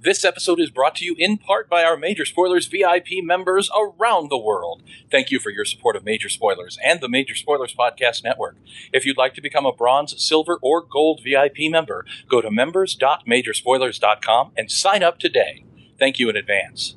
This episode is brought to you in part by our Major Spoilers VIP members around the world. Thank you for your support of Major Spoilers and the Major Spoilers Podcast Network. If you'd like to become a bronze, silver, or gold VIP member, go to members.majorspoilers.com and sign up today. Thank you in advance.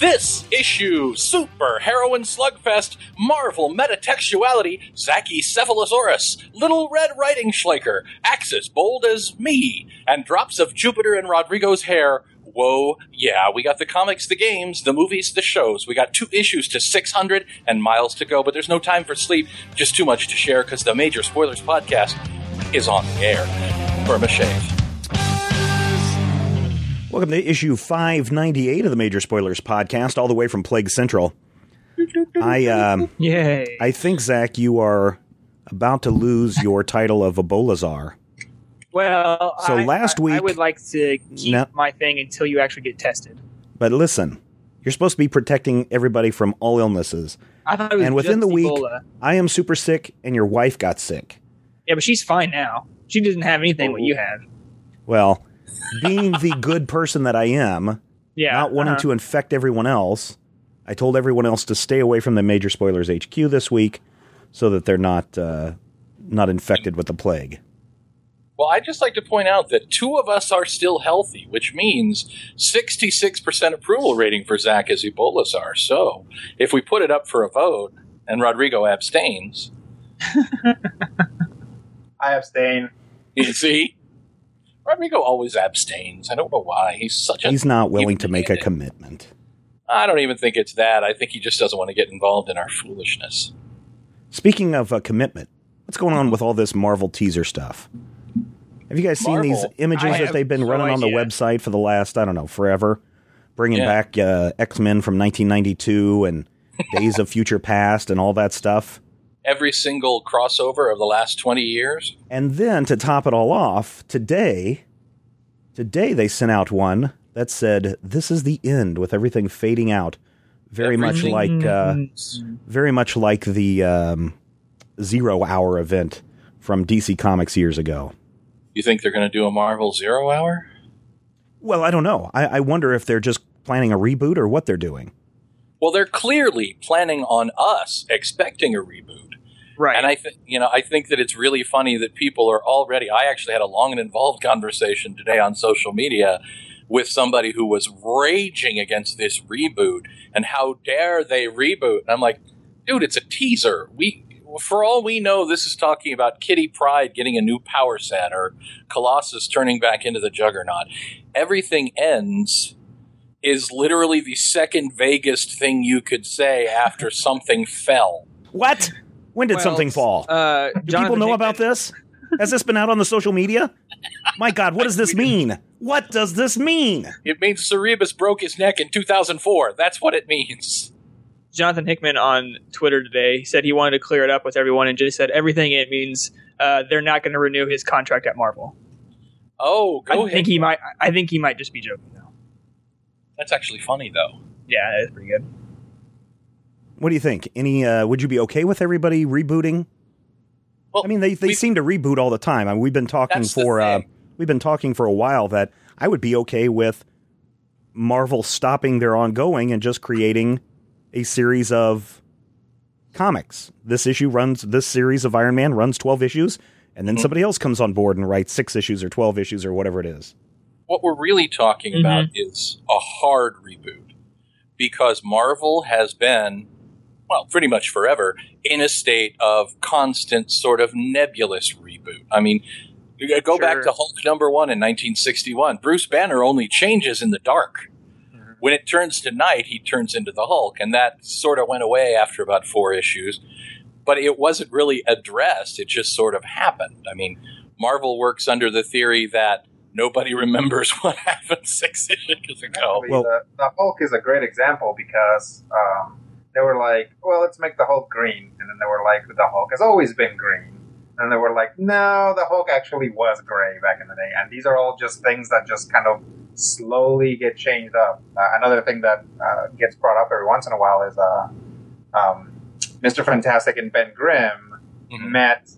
this issue, Super Heroine Slugfest, Marvel Metatextuality, Zaki Cephalosaurus, Little Red Riding Schleicher, Axis Bold as Me, and Drops of Jupiter in Rodrigo's Hair. Whoa, yeah, we got the comics, the games, the movies, the shows. We got two issues to 600 and miles to go, but there's no time for sleep, just too much to share because the Major Spoilers podcast is on the air. Burma Shave. Welcome to issue 598 of the Major Spoilers Podcast, all the way from Plague Central. I, um, Yay. I think, Zach, you are about to lose your title of Ebola czar. well, So I- last I- I would like to keep No. my thing until you actually get tested. But listen, you're supposed to be protecting everybody from all illnesses. I thought it was And within the week, Ebola. I am super sick, and your wife got sick. Yeah, but she's fine now. She doesn't have anything what you have. Well, being the good person that I am, Yeah. not wanting uh-huh. to infect everyone else, I told everyone else to stay away from the Major Spoilers HQ this week, so that they're not uh, not infected with the plague. Well, I'd just like to point out that two of us are still healthy, which means 66% approval rating for Zach as Ebola czar. So if we put it up for a vote and Rodrigo abstains, I abstain. you see, Rodrigo always abstains. I don't know why. He's such a. He's not willing to make a commitment. I don't even think it's that. I think he just doesn't want to get involved in our foolishness. Speaking of uh, commitment, what's going on with all this Marvel teaser stuff? Have you guys seen these images I that they've been no running on the website for the last, I don't know, forever? Bringing Yeah. back uh, X Men from 1992 and Days of Future Past and all that stuff. Every single crossover of the last 20 years. And then to top it all off, today, today they sent out one that said, "This is the end," with everything fading out, very Everything- much like, uh, very much like the um, Zero Hour event from DC Comics years ago. You think they're going to do a Marvel Zero Hour? Well, I don't know. I, I wonder if they're just planning a reboot or what they're doing. Well, they're clearly planning on us expecting a reboot. Right. And I think you know, I think that it's really funny that people are already. I actually had a long and involved conversation today on social media with somebody who was raging against this reboot and how dare they reboot. And I'm like, dude, it's a teaser. We, for all we know, this is talking about Kitty Pryde getting a new power set or Colossus turning back into the Juggernaut. Everything ends. Is literally the second vaguest thing you could say after something fell. What? When did Well, something fall? Uh, Do people know about this? Has this been out on the social media? My God, what does this mean? What does this mean? It means Cerebus broke his neck in 2004. That's what it means. Jonathan Hickman on Twitter today said he wanted to clear it up with everyone and just said everything it means uh, they're not going to renew his contract at Marvel. Oh, go I ahead. think he might. I think he might just be joking though. That's actually funny, though. Yeah, that's pretty good. What do you think? Any? Uh, would you be okay with everybody rebooting? Well, I mean, they they seem to reboot all the time. I mean, we've been talking for uh, we've been talking for a while that I would be okay with Marvel stopping their ongoing and just creating a series of comics. This issue runs this series of Iron Man runs 12 issues and then somebody else comes on board and writes 6 issues or 12 issues or whatever it is. what we're really talking Mhm. about is a hard reboot because Marvel has been, well, pretty much forever in a state of constant sort of nebulous reboot. I mean, go back to Hulk number one in 1961. Bruce Banner only changes in the dark. When it turns to night, he turns into the Hulk, and that sort of went away after about four issues. But it wasn't really addressed; it just sort of happened. I mean, Marvel works under the theory that nobody remembers what happened six issues ago. Well- the, the Hulk is a great example because um, they were like, well, let's make the Hulk green, and then they were like, the Hulk has always been green. And they were like, no, the Hulk actually was gray back in the day. And these are all just things that just kind of slowly get changed up. Uh, another thing that uh, gets brought up every once in a while is uh, um, Mr. Fantastic and Ben Grimm Mhm. met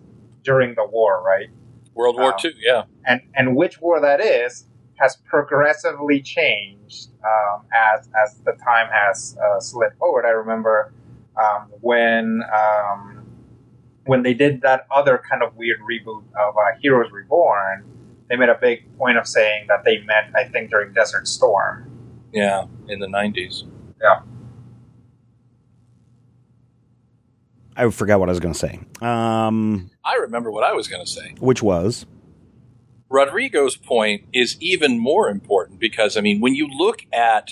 during the war, right? World War Oh. II, yeah. and and which war that is has progressively changed um, as as the time has uh, slid forward. I remember um, when um, when they did that other kind of weird reboot of uh, Heroes Reborn. They made a big point of saying that they met, I think, during Desert Storm. Yeah, in the 90s. Yeah. I forgot what I was going to say. Um, I remember what I was going to say. which was Rodrigo's point is even more important because, I mean, when you look at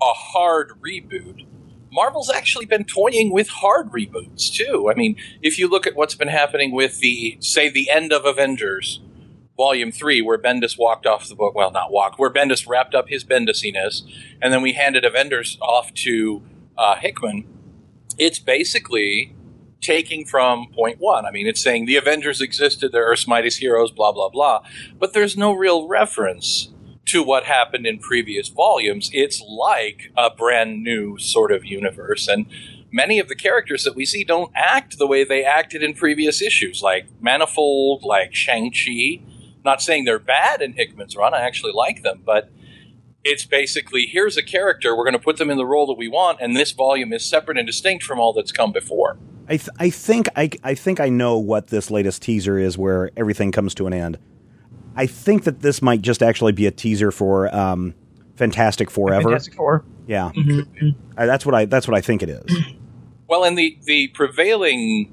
a hard reboot, Marvel's actually been toying with hard reboots too. I mean, if you look at what's been happening with the, say, the end of Avengers, Volume 3, where Bendis walked off the book, well, not walked, where Bendis wrapped up his Bendisiness, and then we handed Avengers off to uh, Hickman, it's basically taking from point one. I mean, it's saying the Avengers existed, they're Earth's mightiest heroes, blah, blah, blah. But there's no real reference to what happened in previous volumes. It's like a brand new sort of universe. And many of the characters that we see don't act the way they acted in previous issues, like Manifold, like Shang-Chi. Not saying they're bad in Hickman's run, I actually like them, but it's basically here's a character, we're going to put them in the role that we want, and this volume is separate and distinct from all that's come before. I th- I think I I think I know what this latest teaser is where everything comes to an end. I think that this might just actually be a teaser for um, Fantastic Forever. Fantastic Four. Yeah, Mhm. I, that's what I that's what I think it is. Well, and the the prevailing,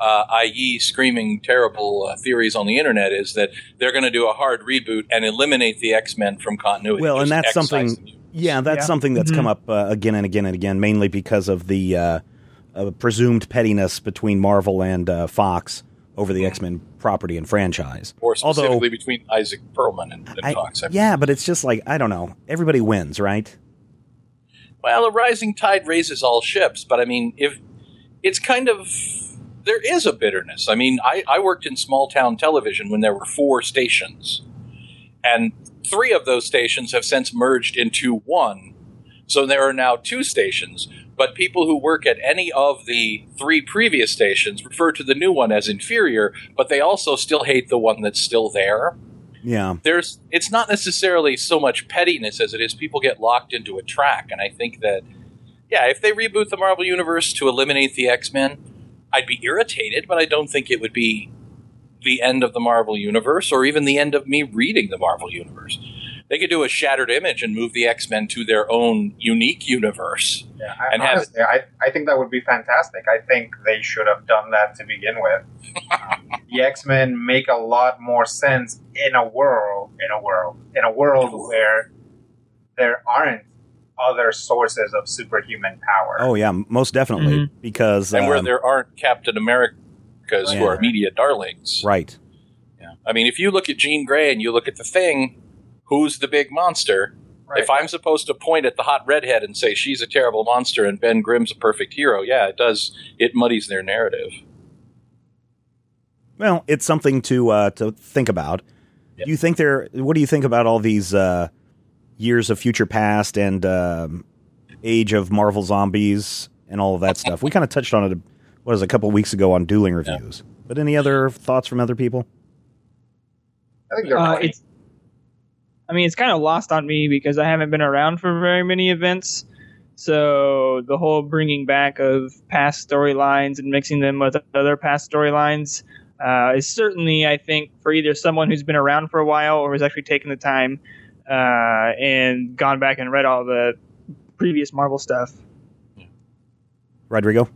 uh, i.e., screaming terrible uh, theories on the internet is that they're going to do a hard reboot and eliminate the X Men from continuity. Well, and that's something- Yeah, that's Yeah. something that's Mhm. come up uh, again and again and again, mainly because of the uh, uh, presumed pettiness between Marvel and uh, Fox over the X Men property and franchise. or Although- specifically between Isaac Perlman and, and I- Fox. I mean. yeah, but it's just like I don't know. Everybody wins, right? Well, a rising tide raises all ships, but I mean, if it's kind of there is a bitterness. I mean, I, I worked in small town television when there were four stations, and three of those stations have since merged into one. So there are now two stations. But people who work at any of the three previous stations refer to the new one as inferior, but they also still hate the one that's still there. Yeah, there's it's not necessarily so much pettiness as it is people get locked into a track and i think that yeah if they reboot the marvel universe to eliminate the x-men i'd be irritated but i don't think it would be the end of the marvel universe or even the end of me reading the marvel universe they could do a shattered image and move the x-men to their own unique universe Yeah, I, And have honestly, I, I think that would be fantastic. I think they should have done that to begin with. Um, the X Men make a lot more sense in a world, in a world, in a world where there aren't other sources of superhuman power. Oh yeah, most definitely because and where um, there aren't captain americas who Yeah. are media darlings right. Yeah. I mean, if you look at Jean Grey and you look at the thing, who's the big monster? Right. If I'm supposed to point at the hot redhead and say she's a terrible monster and Ben Grimm's a perfect hero, yeah, it does. It muddies their narrative. Well, it's something to uh, to think about. Yep. You think there? What do you think about all these uh, years of future past and um, age of Marvel zombies and all of that stuff? We kind of touched on it. What was it, a couple weeks ago on dueling reviews? But any other thoughts from other people? I think they're Uh, it's, I mean, it's kind of lost on me because I haven't been around for very many events. So the whole bringing back of past storylines and mixing them with other past storylines uh, is certainly, I think, for either someone who's been around for a while or has actually taken the time uh, and gone back and read all the previous Marvel stuff. Rodrigo.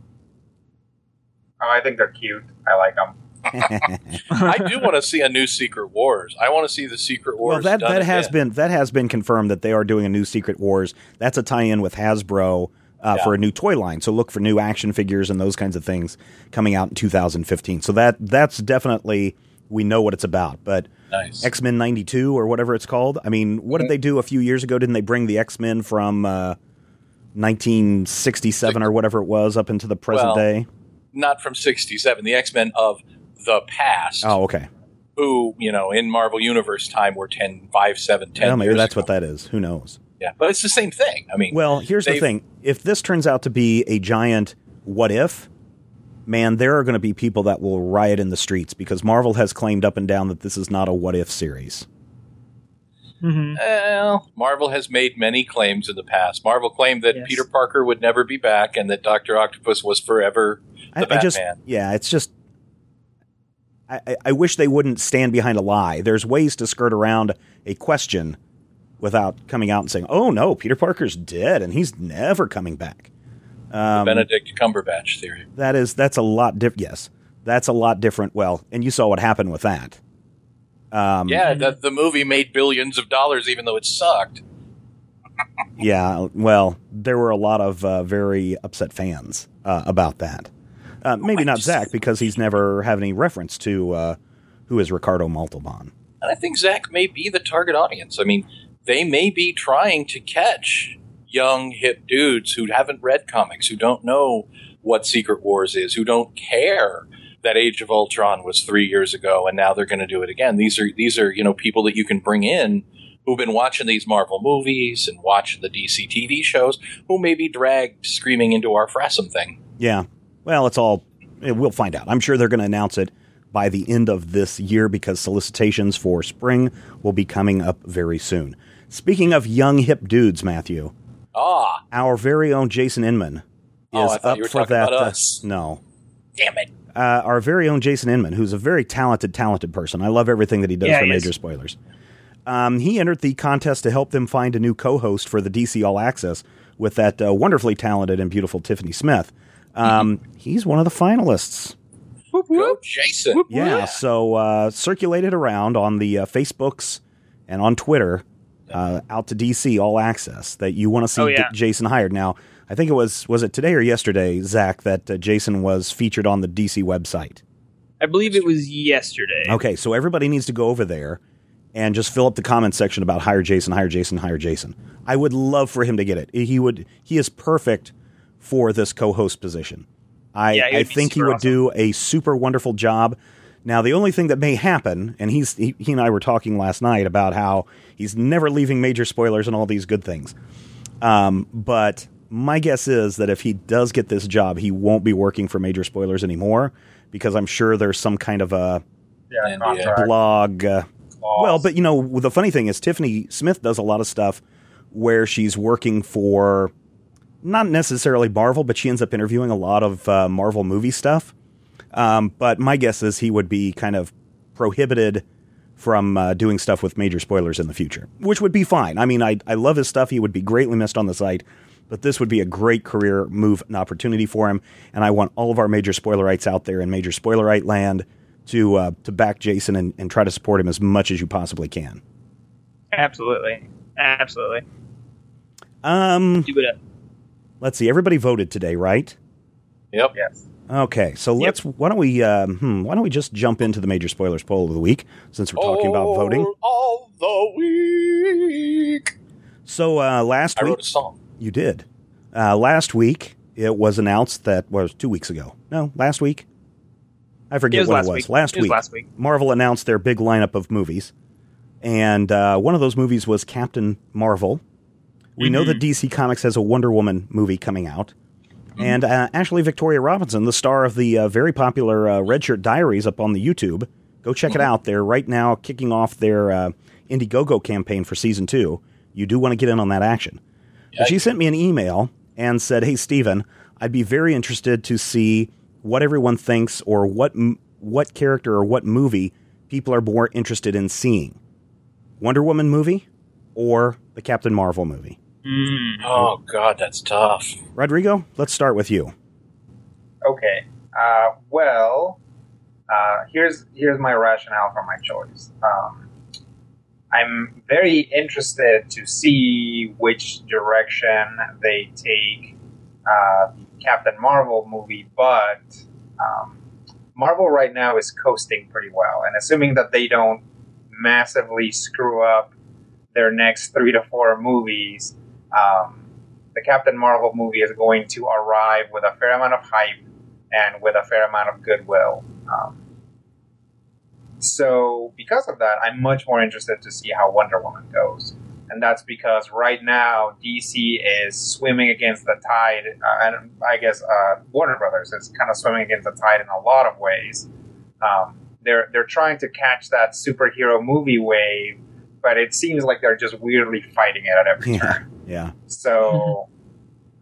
oh, I think they're cute. I like them. I do want to see a new Secret Wars. I want to see the Secret Wars. well, that that has again. been that has been confirmed that they are doing a new Secret Wars. That's a tie-in with Hasbro uh, Yeah. for a new toy line. So look for new action figures and those kinds of things coming out in 2015. So that that's definitely we know what it's about. But nice. X Men '92 or whatever it's called. I mean, what did they do a few years ago? Didn't they bring the X Men from uh, 1967 or whatever it was up into the present Well, day. Not from '67. The X Men of the past, Oh, okay. who you know in Marvel Universe time were 10, 5, 7, 10 Well, maybe years that's ago. what that is. Who knows? Yeah, but it's the same thing. I mean, Well, here's the thing. If this turns out to be a giant what if, man, there are going to be people that will riot in the streets because Marvel has claimed up and down that this is not a what if series. hmm Well, Marvel has made many claims in the past. Marvel claimed that Yes. Peter Parker would never be back and that Doctor Octopus was forever the I, I Batman. just, yeah, it's just. I, I- wish they wouldn't stand behind a lie. There's ways to skirt around a question without coming out and saying, "Oh no, Peter Parker's dead and he's never coming back." Um, Benedict Cumberbatch theory. That is that's a lot different. Yes, that's a lot different. Well, and you saw what happened with that. Um, yeah, the, the movie made billions of dollars, even though it sucked. yeah. Well, there were a lot of uh, very upset fans uh, about that. Uh, maybe I not just- Zach because he's never had any reference to uh, who is Ricardo Montalban. And I think Zach may be the target audience. I mean, they may be trying to catch young, hip dudes who haven't read comics, who don't know what Secret Wars is, who don't care that Age of Ultron was three years ago and now they're going to do it again. These are these are you know people that you can bring in who've been watching these Marvel movies and watching the DC TV shows, who may be dragged screaming into our Frassum thing. Yeah. Well, it's all. eh, We'll find out. I'm sure they're going to announce it by the end of this year because solicitations for spring will be coming up very soon. Speaking of young hip dudes, Matthew, Ah, our very own Jason Inman is Oh, I up you were for talking that. about uh, no, damn it! uh, our very own Jason Inman, who's a very talented, talented person. I love everything that he does Yeah, for he is. major spoilers. Um, he entered the contest to help them find a new co-host for the DC All Access with that uh, wonderfully talented and beautiful Tiffany Smith. Um, He's one of the finalists. Go, Jason. Yeah, so uh, circulated around on the uh, Facebooks and on Twitter uh, out to DC All Access that you want to see Oh, yeah. D- Jason hired. Now, I think it was was it today or yesterday, Zach, that uh, Jason was featured on the DC website. I believe it was yesterday. Okay, so everybody needs to go over there and just fill up the comment section about hire Jason, hire Jason, hire Jason. I would love for him to get it. He would. He is perfect for this co-host position. I, Yeah, I think he would awesome. do a super wonderful job. Now, the only thing that may happen, and he's he, he and I were talking last night about how he's never leaving major spoilers and all these good things. Um, but my guess is that if he does get this job, he won't be working for major spoilers anymore because I'm sure there's some kind of a Yeah, blog. Uh, well, but you know, the funny thing is, Tiffany Smith does a lot of stuff where she's working for not necessarily Marvel, but she ends up interviewing a lot of uh, Marvel movie stuff. Um, but my guess is he would be kind of prohibited from uh, doing stuff with major spoilers in the future, which would be fine. I mean, I, I love his stuff. He would be greatly missed on the site, but this would be a great career move and opportunity for him. And I want all of our major spoilerites out there in major spoilerite land to uh, to back Jason and, and try to support him as much as you possibly can. Absolutely. Absolutely. Um, Do it up. Let's see. Everybody voted today, right? Yep. yes. Okay, so let's. Why don't we? Um, hmm, why don't we just jump into the major spoilers poll of the week since we're talking about voting? All the week. So uh, last week I week wrote a song. you did. Uh, last week it was announced that was two weeks ago. No, last week. I forget It was when last it was. week. Last It was week. last week. Marvel announced their big lineup of movies, and uh, one of those movies was Captain Marvel. We know that DC Comics has a Wonder Woman movie coming out, and uh, Ashley Victoria Robinson, the star of the uh, very popular uh, Red Shirt Diaries, up on the YouTube. Go check it out. They're right now kicking off their uh, Indiegogo campaign for season two. You do want to get in on that action. But she sent me an email and said, "Hey, Steven, I'd be very interested to see what everyone thinks or what m- what character or what movie people are more interested in seeing. Wonder Woman movie or the Captain Marvel movie?" Mm. Oh God, that's tough. Rodrigo, let's start with you. Okay. Uh, well, uh, here's here's my rationale for my choice. Um, I'm very interested to see which direction they take uh, the Captain Marvel movie, but um, Marvel right now is coasting pretty well, and assuming that they don't massively screw up their next three to four movies, um, the Captain Marvel movie is going to arrive with a fair amount of hype and with a fair amount of goodwill. Um, so, because of that, I'm much more interested to see how Wonder Woman goes. And that's because right now DC is swimming against the tide, uh, and I guess uh, Warner Brothers is kind of swimming against the tide in a lot of ways. Um, they're they're trying to catch that superhero movie wave, but it seems like they're just weirdly fighting it at every Yeah. turn. Yeah. So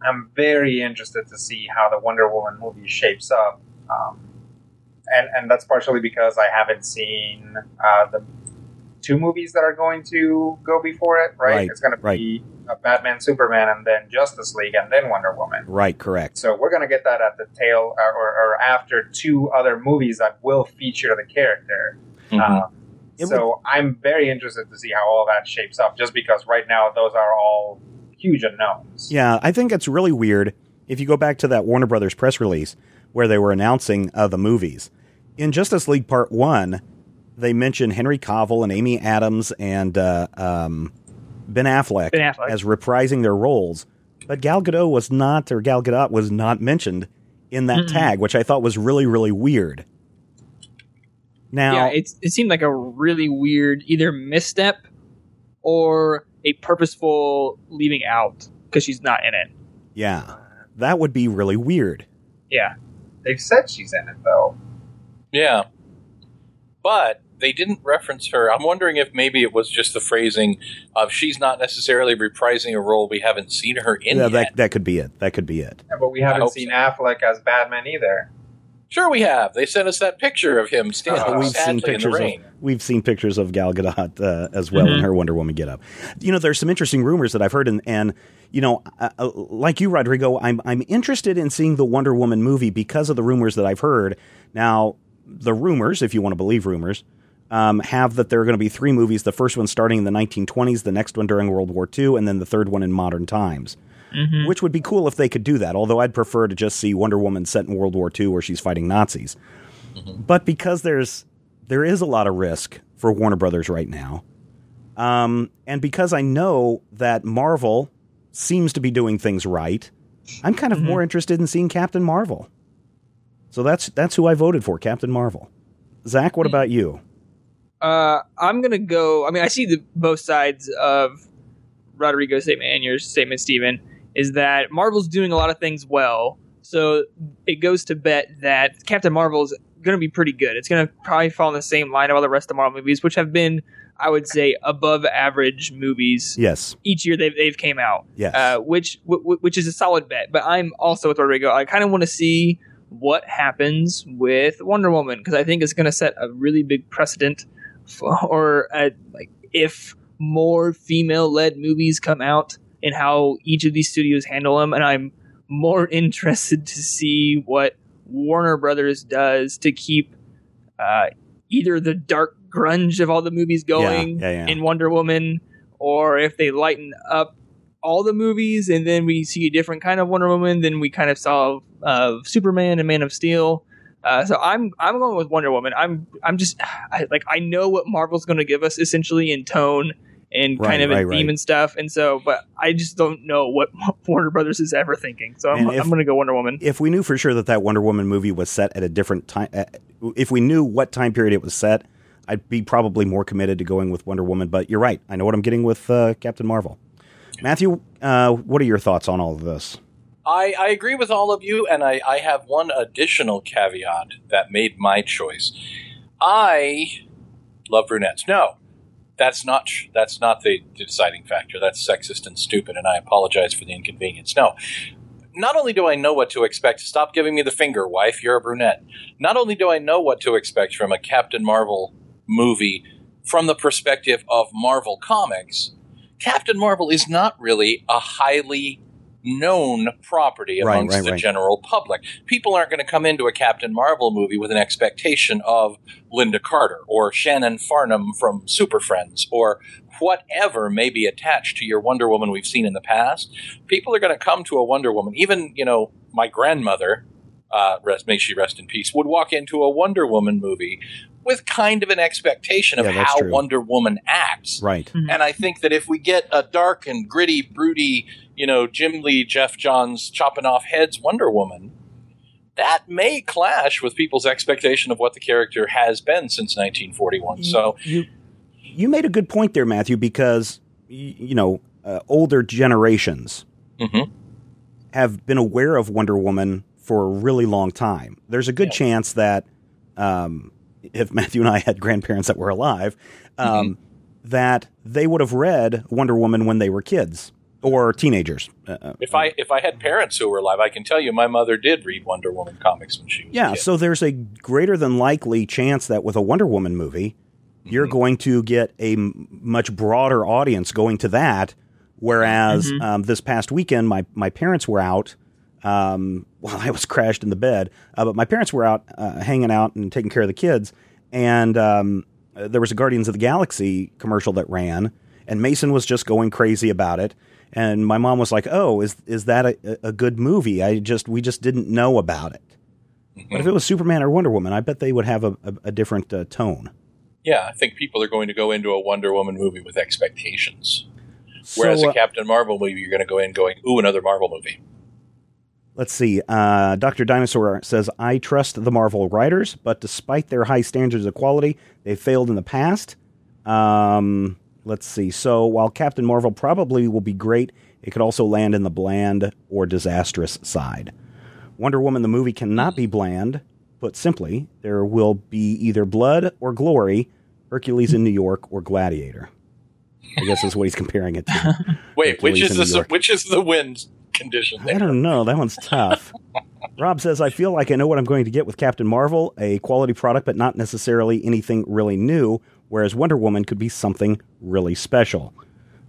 I'm very interested to see how the Wonder Woman movie shapes up. Um, and, and that's partially because I haven't seen uh, the two movies that are going to go before it, right? Right, It's going to be uh, Batman, Superman, and then Justice League, and then Wonder Woman. Right. Correct. So we're going to get that at the tail uh, or, or after two other movies that will feature the character. Mhm. Um, It so I'm very interested to see how all that shapes up, just because right now those are all huge unknowns. Yeah, I think it's really weird if you go back to that Warner Brothers press release where they were announcing uh, the movies. In Justice League Part 1, they mentioned Henry Cavill and Amy Adams and uh, um, Ben, Affleck Ben Affleck. as reprising their roles, but Gal Gadot was not, or Gal Gadot was not mentioned in that Mm-mm. tag, which I thought was really, really weird. Now, yeah, it's, it seemed like a really weird either misstep or a purposeful leaving out because she's not in it. yeah, that would be really weird. Yeah. They've said she's in it though. Yeah. But they didn't reference her. I'm wondering if maybe it was just the phrasing of she's not necessarily reprising a role we haven't seen her in yeah, yet. that that could be it. That could be it. Yeah, but we haven't seen so. Affleck as Batman either. Sure, we have. They sent us that picture of him standing Uh, we've seen pictures in the of rain. we've seen pictures of Gal Gadot uh, as well in Mhm. her Wonder Woman get up. You know, there's some interesting rumors that I've heard, and, and you know, uh, uh, like you, Rodrigo, I'm I'm interested in seeing the Wonder Woman movie because of the rumors that I've heard. Now, the rumors, if you want to believe rumors, um, have that there are going to be three movies. The first one starting in the 1920s, the next one during World War II, and then the third one in modern times. Mm-hmm. Which would be cool if they could do that. Although I'd prefer to just see Wonder Woman set in World War II where she's fighting Nazis. But because there's there is a lot of risk for Warner Brothers right now, um, and because I know that Marvel seems to be doing things right, I'm kind of Mhm. more interested in seeing Captain Marvel. So that's that's who I voted for, Captain Marvel. Zach, what about you? Uh, I'm gonna go. I mean, I see the both sides of Rodrigo's statement and your statement, Steven, is that Marvel's doing a lot of things well. So it goes to bet that Captain Marvel's gonna be pretty good. It's gonna probably fall in the same line of all the rest of Marvel movies, which have been, I would say, above average movies Yes, each year they've they've came out. yes, uh, which w- which is a solid bet. But I'm also with Rodrigo. I kind of want to see what happens with Wonder Woman because I think it's going to set a really big precedent for uh, like if more female led movies come out and how each of these studios handle them. And I'm more interested to see what Warner Brothers does to keep uh, either the dark grunge of all the movies going yeah, yeah. in Wonder Woman, or if they lighten up all the movies and then we see a different kind of Wonder Woman than we kind of saw of Superman and Man of Steel. Uh, so I'm I'm going with Wonder Woman. I'm I'm just I, like I know what Marvel's going to give us essentially in tone and Right, kind of right, in theme right. and stuff, and so but I just don't know what Warner Brothers is ever thinking. So I'm, if- I'm going to go Wonder Woman. if we knew for sure that that Wonder Woman movie was set at a different time, uh, if we knew what time period it was set, I'd be probably more committed to going with Wonder Woman. But you're right; I know what I'm getting with uh, Captain Marvel. Matthew, uh, what are your thoughts on all of this? I, I agree with all of you, and I, I have one additional caveat that made my choice. I love brunettes. No, that's not that's not the deciding factor. That's sexist and stupid, and I apologize for the inconvenience. No, not only do I know what to expect, stop giving me the finger, wife. You're a brunette. Not only do I know what to expect from a Captain Marvel movie from the perspective of Marvel Comics, Captain Marvel is not really a highly known property Right, amongst right, the right. general public. People aren't going to come into a Captain Marvel movie with an expectation of Lynda Carter or Shannon Farnon from Super Friends or whatever may be attached to your Wonder Woman we've seen in the past. People are going to come to a Wonder Woman. Even, you know, my grandmother, uh, rest, may she rest in peace, would walk into a Wonder Woman movie with kind of an expectation of Yeah, how true. Wonder Woman acts. Right. And I think that if we get a dark and gritty, broody, you know, Jim Lee, Geoff Johns chopping off heads Wonder Woman, that may clash with people's expectation of what the character has been since 1941. So, you you made a good point there, Matthew, because you know uh, older generations mhm. have been aware of Wonder Woman for a really long time. There's a good Yeah. chance that um, if Matthew and I had grandparents that were alive, um, Mm-hmm. that they would have read Wonder Woman when they were kids or teenagers. Uh, uh, if I if I had parents who were alive, I can tell you my mother did read Wonder Woman comics when she was a Yeah, so there's a greater than likely chance that with a Wonder Woman movie, you're going to get a m- much broader audience going to that. Whereas um, this past weekend, my, my parents were out. Um, well, I was crashed in the bed, uh, but my parents were out uh, hanging out and taking care of the kids. And um, uh, there was a Guardians of the Galaxy commercial that ran, and Mason was just going crazy about it. And my mom was like, "Oh, is is that a, a good movie? I just we just didn't know about it." But if it was Superman or Wonder Woman, I bet they would have a, a, a different uh, tone. yeah, I think people are going to go into a Wonder Woman movie with expectations. Whereas a uh, Captain Marvel movie, you're going to go in going, "Ooh, another Marvel movie." Let's see. Uh, Doctor Dinosaur says, "I trust the Marvel writers, but despite their high standards of quality, they failed in the past." Um, let's see. So while Captain Marvel probably will be great, it could also land in the bland or disastrous side. Wonder Woman the movie cannot be bland. Put simply, there will be either blood or glory, Hercules in New York or Gladiator. I guess that's what he's comparing it to. Wait, which is the which is the wind condition I don't know. That one's tough. Rob says, I feel like I know what I'm going to get with Captain Marvel a quality product, but not necessarily anything really new, whereas Wonder Woman could be something really special.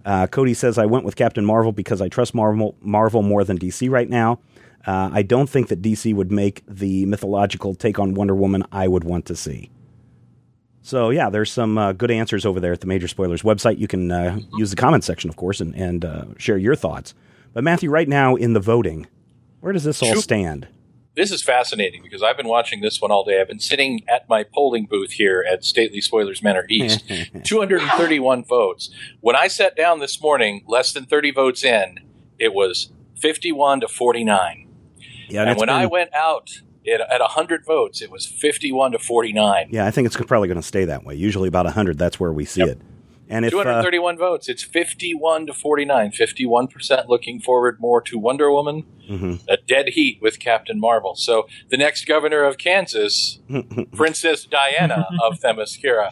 Uh, Cody says, I went with Captain Marvel because I trust Marvel, Marvel more than DC right now. Uh, I don't think that DC would make the mythological take on Wonder Woman I would want to see. So, yeah, there's some uh, good answers over there at the Major Spoilers website. You can uh, use the comment section, of course, and, and uh, share your thoughts. But, Matthew, right now in the voting, where does this all stand? This is fascinating because I've been watching this one all day. I've been sitting at my polling booth here at Stately Spoilers Manor East. 231 votes. When I sat down this morning, less than 30 votes in, it was 51 to 49. Yeah, and it's when been- I went out it, at 100 votes, it was 51 to 49. yeah, I think it's probably going to stay that way. Usually about 100, that's where we see Yep. it. And if uh, 231 votes. It's 51 to 49. 51% looking forward more to Wonder Woman. mhm. A dead heat with Captain Marvel. So the next governor of Kansas, Princess Diana of Themyscira.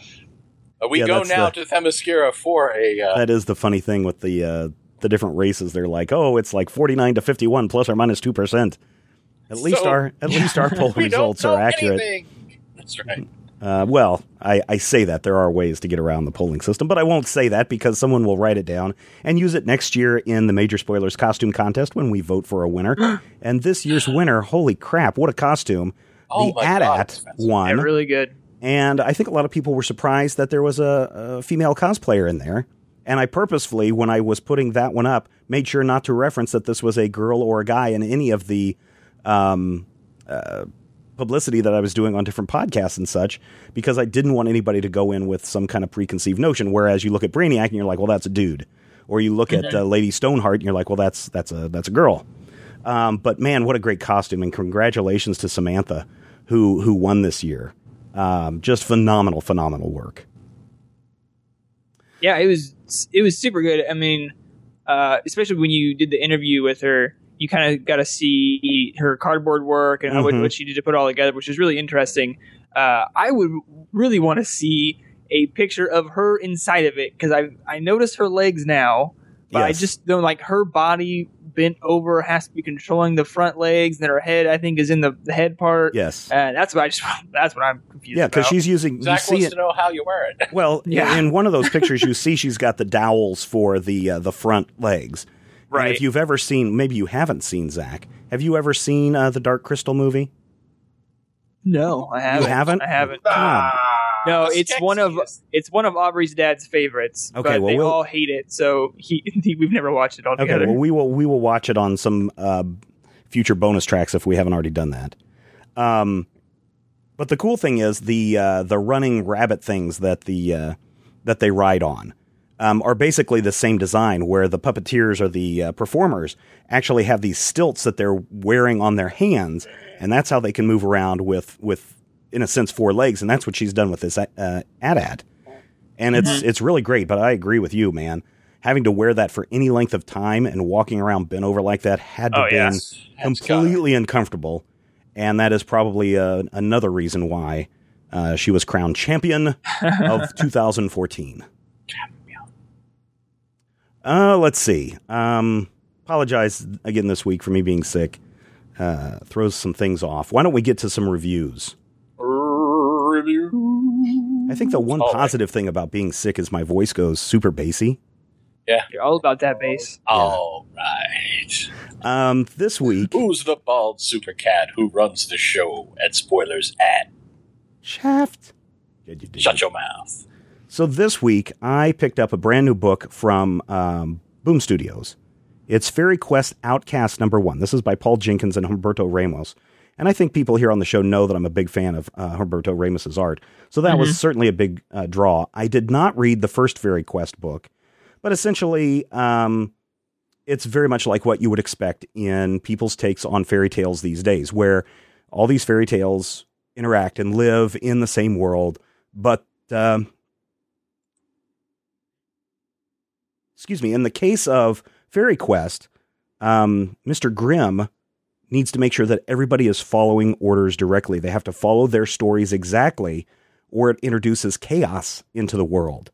Uh, we Yeah, go now the- to Themyscira for a. Uh, that is the funny thing with the uh, the different races. They're like, oh, it's like 49 to 51 plus or minus 2%. At least our at least our poll results are accurate. anything. That's right. Uh, well, I, I say that there are ways to get around the polling system, but I won't say that because someone will write it down and use it next year in the Major Spoilers costume contest when we vote for a winner. and this year's winner, holy crap, what a costume! Oh the AT-AT won, Yeah, really good. and I think a lot of people were surprised that there was a, a female cosplayer in there. And I purposefully, when I was putting that one up, made sure not to reference that this was a girl or a guy in any of the um, uh, publicity that I was doing on different podcasts and such, because I didn't want anybody to go in with some kind of preconceived notion. Whereas you look at Brainiac and you're like, well, that's a dude, or you look at uh, Lady Stoneheart and you're like, well, that's that's a that's a girl. Um, but man, what a great costume! And congratulations to Samantha, who who won this year. Um, just phenomenal, phenomenal work. Yeah, it was it was super good. I mean, uh, especially when you did the interview with her, you kind of got to see her cardboard work and how what, what she did to put it all together, which is really interesting. Uh, I would really want to see a picture of her inside of it because I I noticed her legs now, but I just don't like her body bent over has to be controlling the front legs, and then her head I think is in the, the head part. Yes, and that's what I just that's what I'm confused. About. Yeah, because she's using. Zach you see wants it. to know how you wear it. Well, Yeah. in one of those pictures, you see she's got the dowels for the uh, the front legs. And Right. if you've ever seen, maybe you haven't seen Zach. Have you ever seen uh, the Dark Crystal movie? no, I haven't. You haven't? I haven't. Come on. No, That's it's one of it's one of Aubrey's dad's favorites. Okay, but well, they we'll- all hate it, so he, he we've never watched it all Okay, together. well we will we will watch it on some uh, future bonus tracks if we haven't already done that. Um, But the cool thing is the uh, the running rabbit things that the uh, that they ride on um, are basically the same design, where the puppeteers or the uh, performers actually have these stilts that they're wearing on their hands, and that's how they can move around with with in a sense four legs, and that's what she's done with this uh, AT-AT. And it's mm-hmm. it's really great. But I agree with you, man. Having to wear that for any length of time and walking around bent over like that had to oh, be yes. completely uncomfortable and that is probably uh, another reason why uh, she was crowned champion of 2014. Champion. Uh, let's see. Um, apologize again this week for me being sick. Uh, throws some things off. Why don't we get to some reviews? Review. I think the one positive right. thing about being sick is my voice goes super bassy. Yeah. You're all about that bass. All right. Um, this week. Who's the bald super cat who runs the show at Spoilers at? Shaft. Shut your mouth. So this week, I picked up a brand new book from um, Boom Studios. It's Fairy Quest Outcast number one. This is by Paul Jenkins and Humberto Ramos. And I think people here on the show know that I'm a big fan of uh, Humberto Ramos's art. So that mm-hmm. was certainly a big uh, draw. I did not read the first Fairy Quest book. But essentially, um, it's very much like what you would expect in people's takes on fairy tales these days, where all these fairy tales interact and live in the same world, but um, excuse me, in the case of Fairy Quest, um, Mr. Grimm needs to make sure that everybody is following orders directly. They have to follow their stories exactly, or it introduces chaos into the world.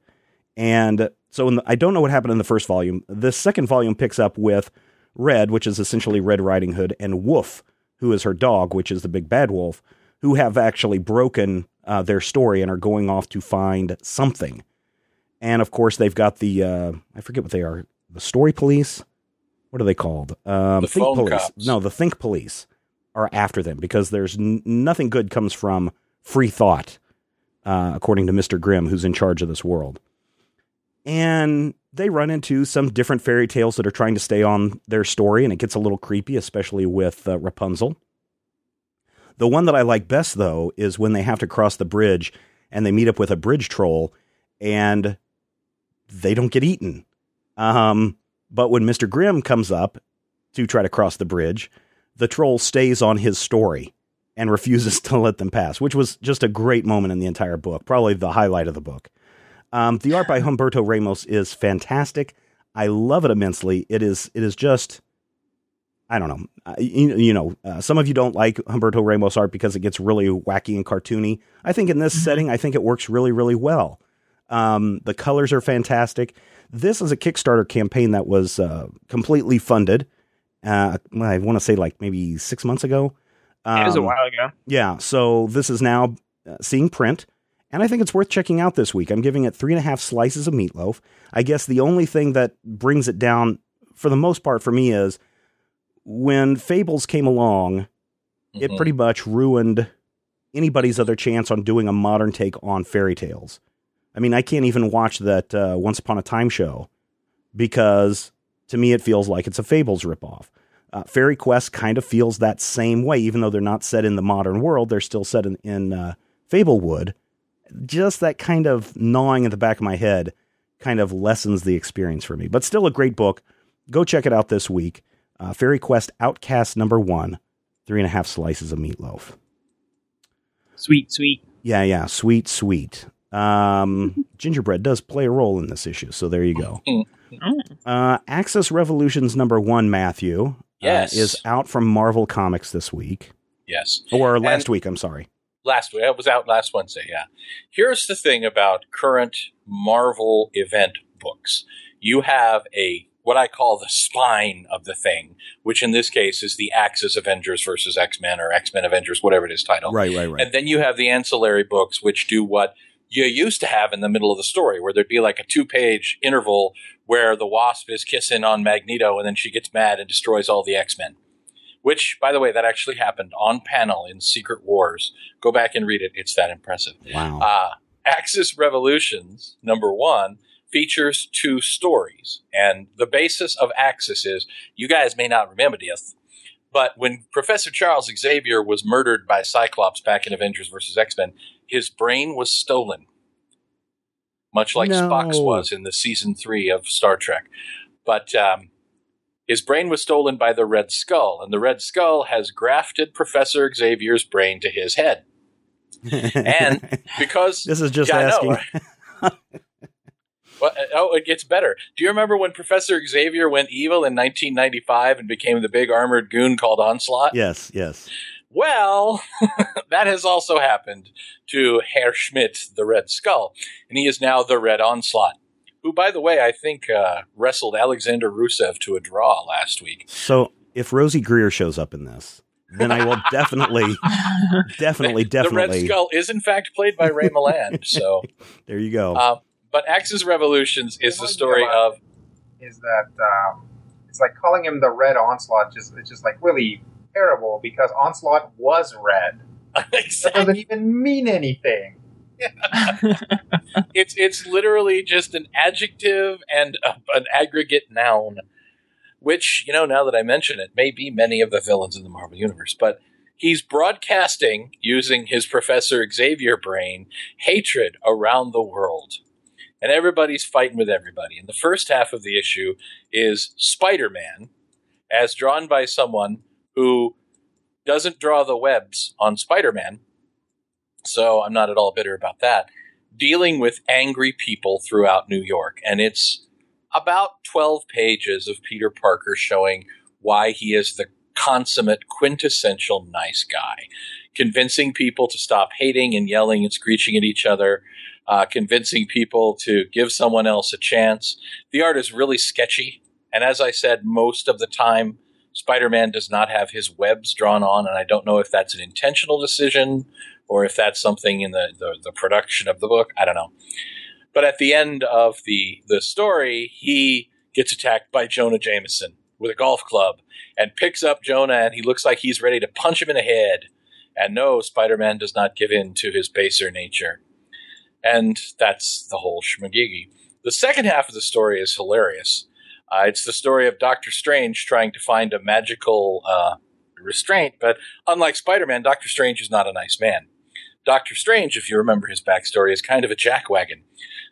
And so the, I don't know what happened in the first volume. The second volume picks up with Red, which is essentially Red Riding Hood, and Wolf, who is her dog, which is the big bad wolf, who have actually broken uh, their story and are going off to find something. And of course, they've got the uh, I forget what they are, the story police. What are they called? Um, the think police. Cops. No, the think police are after them because there's n- nothing good comes from free thought, uh, according to Mister Grimm, who's in charge of this world and they run into some different fairy tales that are trying to stay on their story, and it gets a little creepy, especially with uh, Rapunzel. The one that I like best, though, is when they have to cross the bridge and they meet up with a bridge troll, and they don't get eaten. Um, but when Mr. Grimm comes up to try to cross the bridge, the troll stays on his story and refuses to let them pass, which was just a great moment in the entire book, probably the highlight of the book. Um, the art by Humberto Ramos is fantastic. I love it immensely. It is it is just I don't know. Uh, you, you, know, uh, some of you don't like Humberto Ramos art because it gets really wacky and cartoony. I think in this mm-hmm. setting, I think it works really, really well. Um, the colors are fantastic. This is a Kickstarter campaign that was uh, completely funded. Uh, I want to say like maybe six months ago. Um, it was a um, while ago. Yeah. So this is now uh, seeing print and I think it's worth checking out this week. I'm giving it three and a half slices of meatloaf. I guess the only thing that brings it down, for the most part, for me is when Fables came along, mm-hmm. it pretty much ruined anybody's other chance on doing a modern take on fairy tales. I mean, I can't even watch that uh, Once Upon a Time show because to me it feels like it's a Fables ripoff. Uh, Fairy Quest kind of feels that same way, even though they're not set in the modern world. They're still set in, in uh, Fablewood just that kind of gnawing at the back of my head kind of lessens the experience for me. But still a great book. Go check it out this week. Uh, Fairy Quest Outcast number one, three and a half slices of meatloaf. Sweet, sweet. Yeah, yeah, sweet, sweet. Um, gingerbread does play a role in this issue, so there you go. Uh, Axis Revolutions number one, Matthew, uh, yes. Uh, is out from Marvel Comics this week. Yes. Or last and, week, I'm sorry last week. It was out last Wednesday. Yeah. Here's the thing about current Marvel event books. You have a what I call the spine of the thing, which in this case is the Axis Avengers versus X Men or X Men Avengers, whatever it is titled. Right, right, right. And then you have the ancillary books, which do what you used to have in the middle of the story, where there'd be like a two page interval where the Wasp is kissing on Magneto and then she gets mad and destroys all the X Men which, by the way, that actually happened on panel in Secret Wars. Go back and read it. It's that impressive. Wow. Uh, Axis Revolutions, number one, features two stories. And the basis of Axis is, you guys may not remember this, But when Professor Charles Xavier was murdered by Cyclops back in Avengers vs. X Men, his brain was stolen, much like No. Spock's was in the season three of Star Trek. But um, his brain was stolen by the Red Skull, and the Red Skull has grafted Professor Xavier's brain to his head. And because this is just Yeah, asking. Well, uh, oh, it gets better. Do you remember when Professor Xavier went evil in 1995 and became the big armored goon called Onslaught? yes, yes. Well, that has also happened to Herr Schmidt, the Red Skull, and he is now the Red Onslaught. Who, by the way, I think uh, wrestled Alexander Rusev to a draw last week. So if Rosey Grier shows up in this, then I will definitely, definitely, definitely. The Red. Skull is, in fact, played by Ray Milland. So, There you go. uh, but Axis Revolutions is the story of is that um, it's like calling him the Red Onslaught. Just it's just like really terrible because Onslaught was red. Exactly. doesn't even mean anything. it's it's literally just an adjective and a, an aggregate noun, which you know now that I mention it may be many of the villains in the Marvel universe, but he's broadcasting using his Professor Xavier brain hatred around the world. And everybody's fighting with everybody. And the first half of the issue is Spider Man, as drawn by someone who doesn't draw the webs on Spider Man. So I'm not at all bitter about that dealing with angry people throughout New York. And it's about 12 pages of Peter Parker showing why he is the consummate, quintessential nice guy, convincing people to stop hating and yelling and screeching at each other, uh, convincing people to give someone else a chance. The art is really sketchy. And as I said, most of the time, Spider Man does not have his webs drawn on, and I don't know if that's an intentional decision or if that's something in the, the, the production of the book. I don't know. But at the end of the, the story, he gets attacked by Jonah Jameson with a golf club and picks up Jonah, and he looks like he's ready to punch him in the head. And no, Spider Man does not give in to his baser nature. And that's the whole schmagigi. The second half of the story is hilarious. Uh, it's the story of Doctor Strange trying to find a magical uh, restraint, but unlike Spider Man, Doctor Strange is not a nice man. Doctor Strange, if you remember his backstory, is kind of a jackwagon.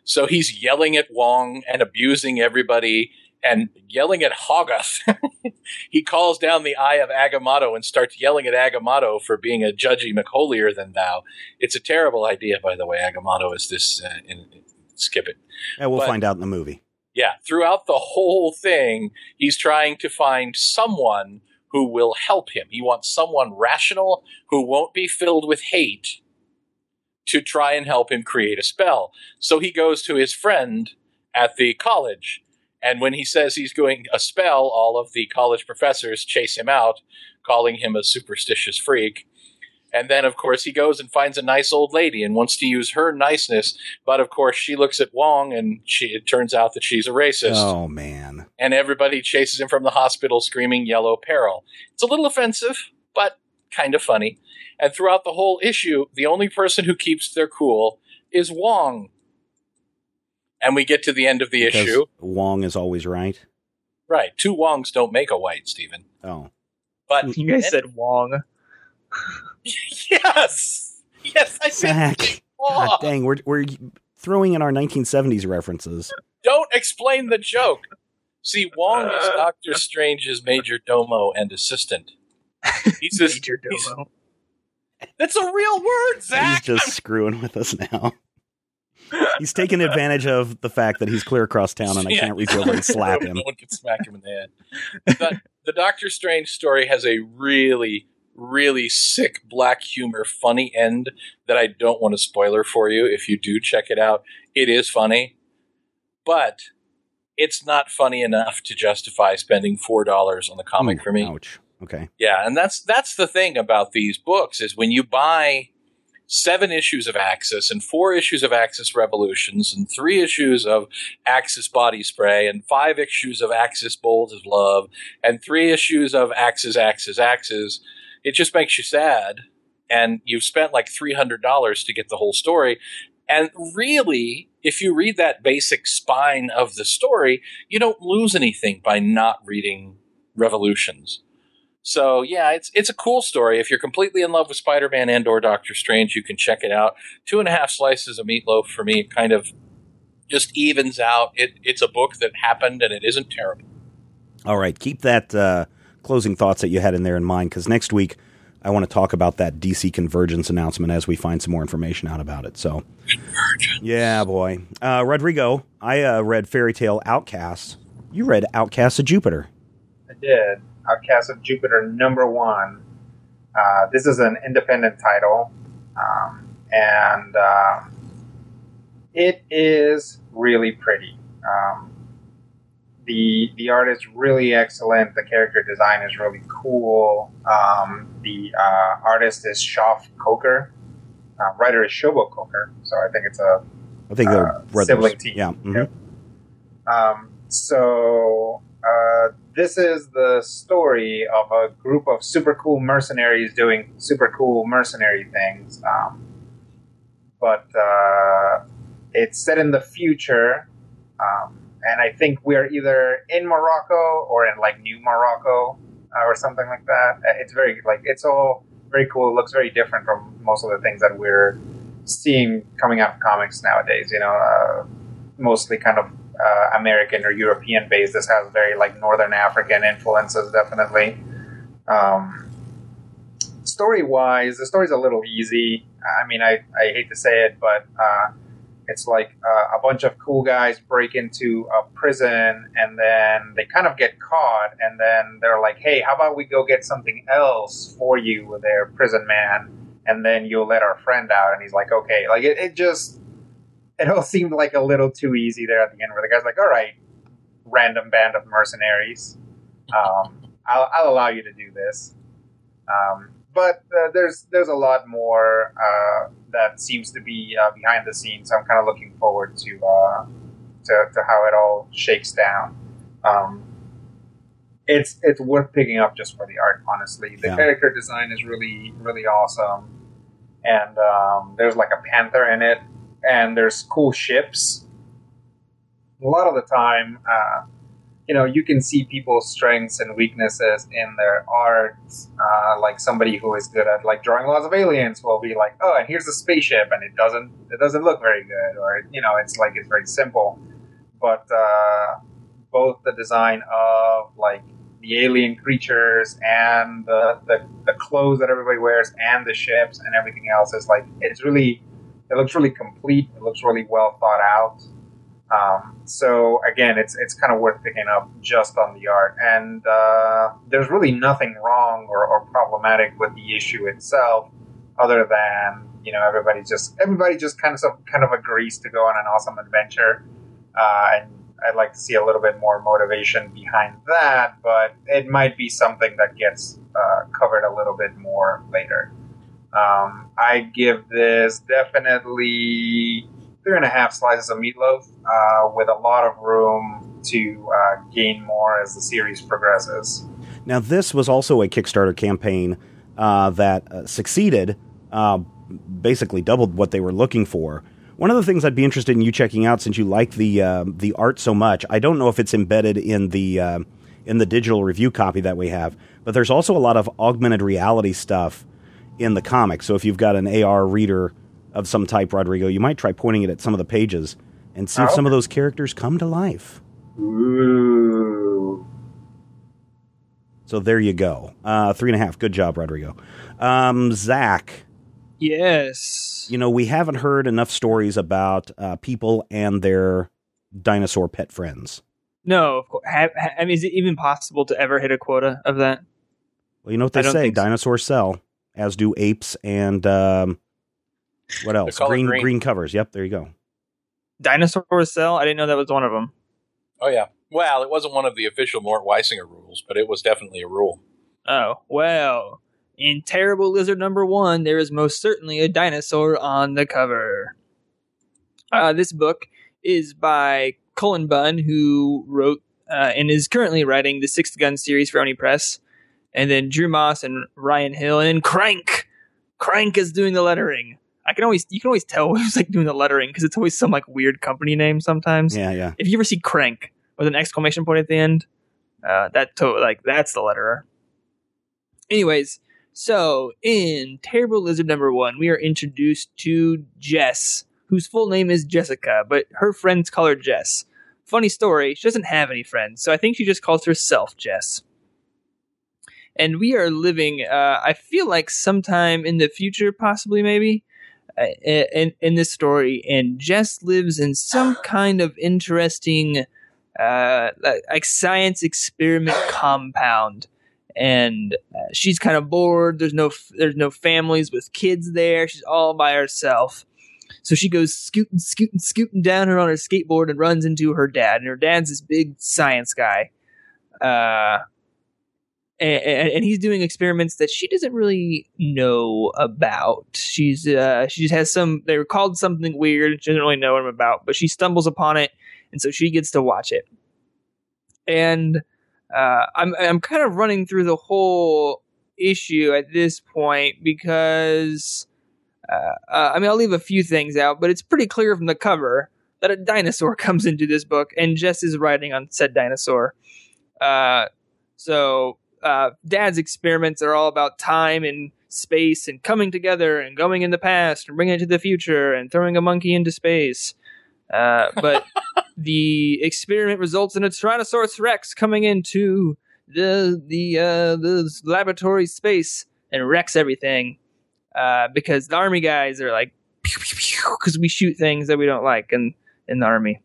So he's yelling at Wong and abusing everybody and yelling at Hoggoth. he calls down the eye of Agamotto and starts yelling at Agamotto for being a judgy McHolier than thou. It's a terrible idea, by the way. Agamotto is this. Uh, in, skip it. Yeah, we'll but- find out in the movie. Yeah, throughout the whole thing, he's trying to find someone who will help him. He wants someone rational who won't be filled with hate to try and help him create a spell. So he goes to his friend at the college. And when he says he's doing a spell, all of the college professors chase him out, calling him a superstitious freak. And then, of course, he goes and finds a nice old lady and wants to use her niceness. But of course, she looks at Wong and she, it turns out that she's a racist Oh man. and everybody chases him from the hospital screaming yellow peril. It's a little offensive, but kind of funny. And throughout the whole issue, the only person who keeps their cool is Wong. And we get to the end of the Because issue. Wong is always right. Right. Two Wongs don't make a white, Stephen. Oh. But You guys said Wong. yes. Yes, I Zach. said God dang, we're we're throwing in our 1970s references. Don't explain the joke. See, Wong is uh. Doctor Strange's major domo and assistant. He's this, Major he's- Domo. That's a real word, Zach. He's just screwing with us now. He's taking advantage of the fact that he's clear across town and I can't reach over and slap him. No one can smack him in the head. The, the Doctor Strange story has a really, really sick black humor, funny end that I don't want to spoiler for you. If you do check it out, it is funny, but it's not funny enough to justify spending four dollars on the comic Ooh, for me. Ouch. Okay. Yeah, and that's that's the thing about these books is when you buy seven issues of Axis and four issues of Axis Revolutions and three issues of Axis Body Spray and five issues of Axis Bold as Love and three issues of Axis Axis Axis, it just makes you sad. And you've spent like three hundred dollars to get the whole story. And really, if you read that basic spine of the story, you don't lose anything by not reading Revolutions. So yeah, it's it's a cool story. If you're completely in love with Spider-Man and or Doctor Strange, you can check it out. Two and a half slices of meatloaf for me kind of just evens out. It, it's a book that happened and it isn't terrible. All right, keep that uh, closing thoughts that you had in there in mind because next week I want to talk about that DC Convergence announcement as we find some more information out about it. So, Convergence. yeah, boy, uh, Rodrigo, I uh, read Fairy Tale Outcasts. You read Outcasts of Jupiter. I did. Outcast of Jupiter number one. Uh, this is an independent title, um, and uh, it is really pretty. Um, the the art is really excellent. The character design is really cool. Um, the uh, artist is Shof Coker. Uh, writer is Shobo Coker. So I think it's a I think they're Uh, brothers. sibling team. Yeah. mhm. Yep. Um, so uh, this is the story of a group of super cool mercenaries doing super cool mercenary things. Um, but uh, it's set in the future, um, and I think we're either in Morocco or in like New Morocco uh, or something like that. Uh, It's very like it's all very cool. It looks very different from most of the things that we're seeing coming out of comics nowadays. You know, uh, mostly kind of uh, American or European based. This has very like Northern African influences, definitely. Um, story wise, the story's a little easy. I mean, I, I hate to say it, but uh, it's like uh, a bunch of cool guys break into a prison and then they kind of get caught, and then they're like, hey, how about we go get something else for you, their prison man, and then you'll let our friend out. And he's like, okay. Like, it, it just it all seemed like a little too easy there at the end, where the guy's like, "All right, random band of mercenaries, um, I'll, I'll allow you to do this." Um, but uh, there's there's a lot more uh, that seems to be uh, behind the scenes. I'm kind of looking forward to, uh, to to how it all shakes down. Um, it's it's worth picking up just for the art. Honestly, the Yeah. character design is really really awesome, and um, there's like a panther in it and there's cool ships. A lot of the time, uh, you know, you can see people's strengths and weaknesses in their art. Uh, like somebody who is good at like drawing lots of aliens will be like, "Oh, and here's a spaceship," and it doesn't it doesn't look very good, or you know, it's like it's very simple. But uh, both the design of like the alien creatures and the, the the clothes that everybody wears and the ships and everything else is like it's really it looks really complete. It looks really well thought out. Um, so again, it's it's kind of worth picking up just on the art, and uh, there's really nothing wrong or, or problematic with the issue itself, other than you know everybody just everybody just kind of kind of agrees to go on an awesome adventure, uh, and I'd like to see a little bit more motivation behind that, but it might be something that gets uh, covered a little bit more later. Um, I give this definitely three and a half slices of meatloaf uh, with a lot of room to uh, gain more as the series progresses. Now, this was also a Kickstarter campaign uh, that uh, succeeded, uh, basically doubled what they were looking for. One of the things I'd be interested in you checking out, since you like the uh, the art so much, I don't know if it's embedded in the in the digital review copy that we have, but there's also a lot of augmented reality stuff in the comic. So if you've got an AR reader of some type, Rodrigo, you might try pointing it at some of the pages and see if some of those characters come to life. Ooh. So there you go. Uh, three and a half. Good job, Rodrigo. Um, Zach, Yes. you know, we haven't heard enough stories about uh, people and their dinosaur pet friends. No, of course. Ha- ha- I mean, is it even possible to ever hit a quota of that? Well, you know what they say so. dinosaurs sell, as do apes and um, what else? Green, green. green covers. Yep, there you go. Dinosaurs Sell. I didn't know that was one of them. Oh yeah. Well, it wasn't one of the official Mort Weisinger rules, but it was definitely a rule. Oh, well. In Terrible Lizard number one, there is most certainly a dinosaur on the cover. Uh, this book is by Cullen Bunn, who wrote uh, and is currently writing the Sixth Gun series for Oni Press. And then Drew Moss and Ryan Hill, and then Crank. Crank is doing the lettering. I can always you can always tell who's like doing the lettering because it's always some like weird company name sometimes. Yeah, yeah. If you ever see Crank with an exclamation point at the end, uh, that to- like that's the letterer. Anyways, so in Terrible Lizard number one, we are introduced to Jess, whose full name is Jessica, but her friends call her Jess. Funny story, she doesn't have any friends, so I think she just calls herself Jess. And we are living, uh, I feel like sometime in the future, possibly maybe, in, in this story. And Jess lives in some kind of interesting, uh, like science experiment compound. And uh, she's kind of bored. There's no, there's no families with kids there. She's all by herself. So she goes scooting, scooting, scooting down her on her skateboard and runs into her dad. And her dad's this big science guy. Uh, and, and, he's doing experiments that she doesn't really know about. She's uh, she just has some. They were called something weird. She doesn't really know them about, but she stumbles upon it, and so she gets to watch it. And uh, I'm I'm kind of running through the whole issue at this point because uh, uh, I mean I'll leave a few things out, but it's pretty clear from the cover that a dinosaur comes into this book, and Jess is riding on said dinosaur. Uh, so uh, Dad's experiments are all about time and space and coming together and going in the past and bringing it to the future and throwing a monkey into space. Uh, but the experiment results in a Tyrannosaurus Rex coming into the the uh, the laboratory space and wrecks everything uh, because the army guys are like because we shoot things that we don't like in in the army.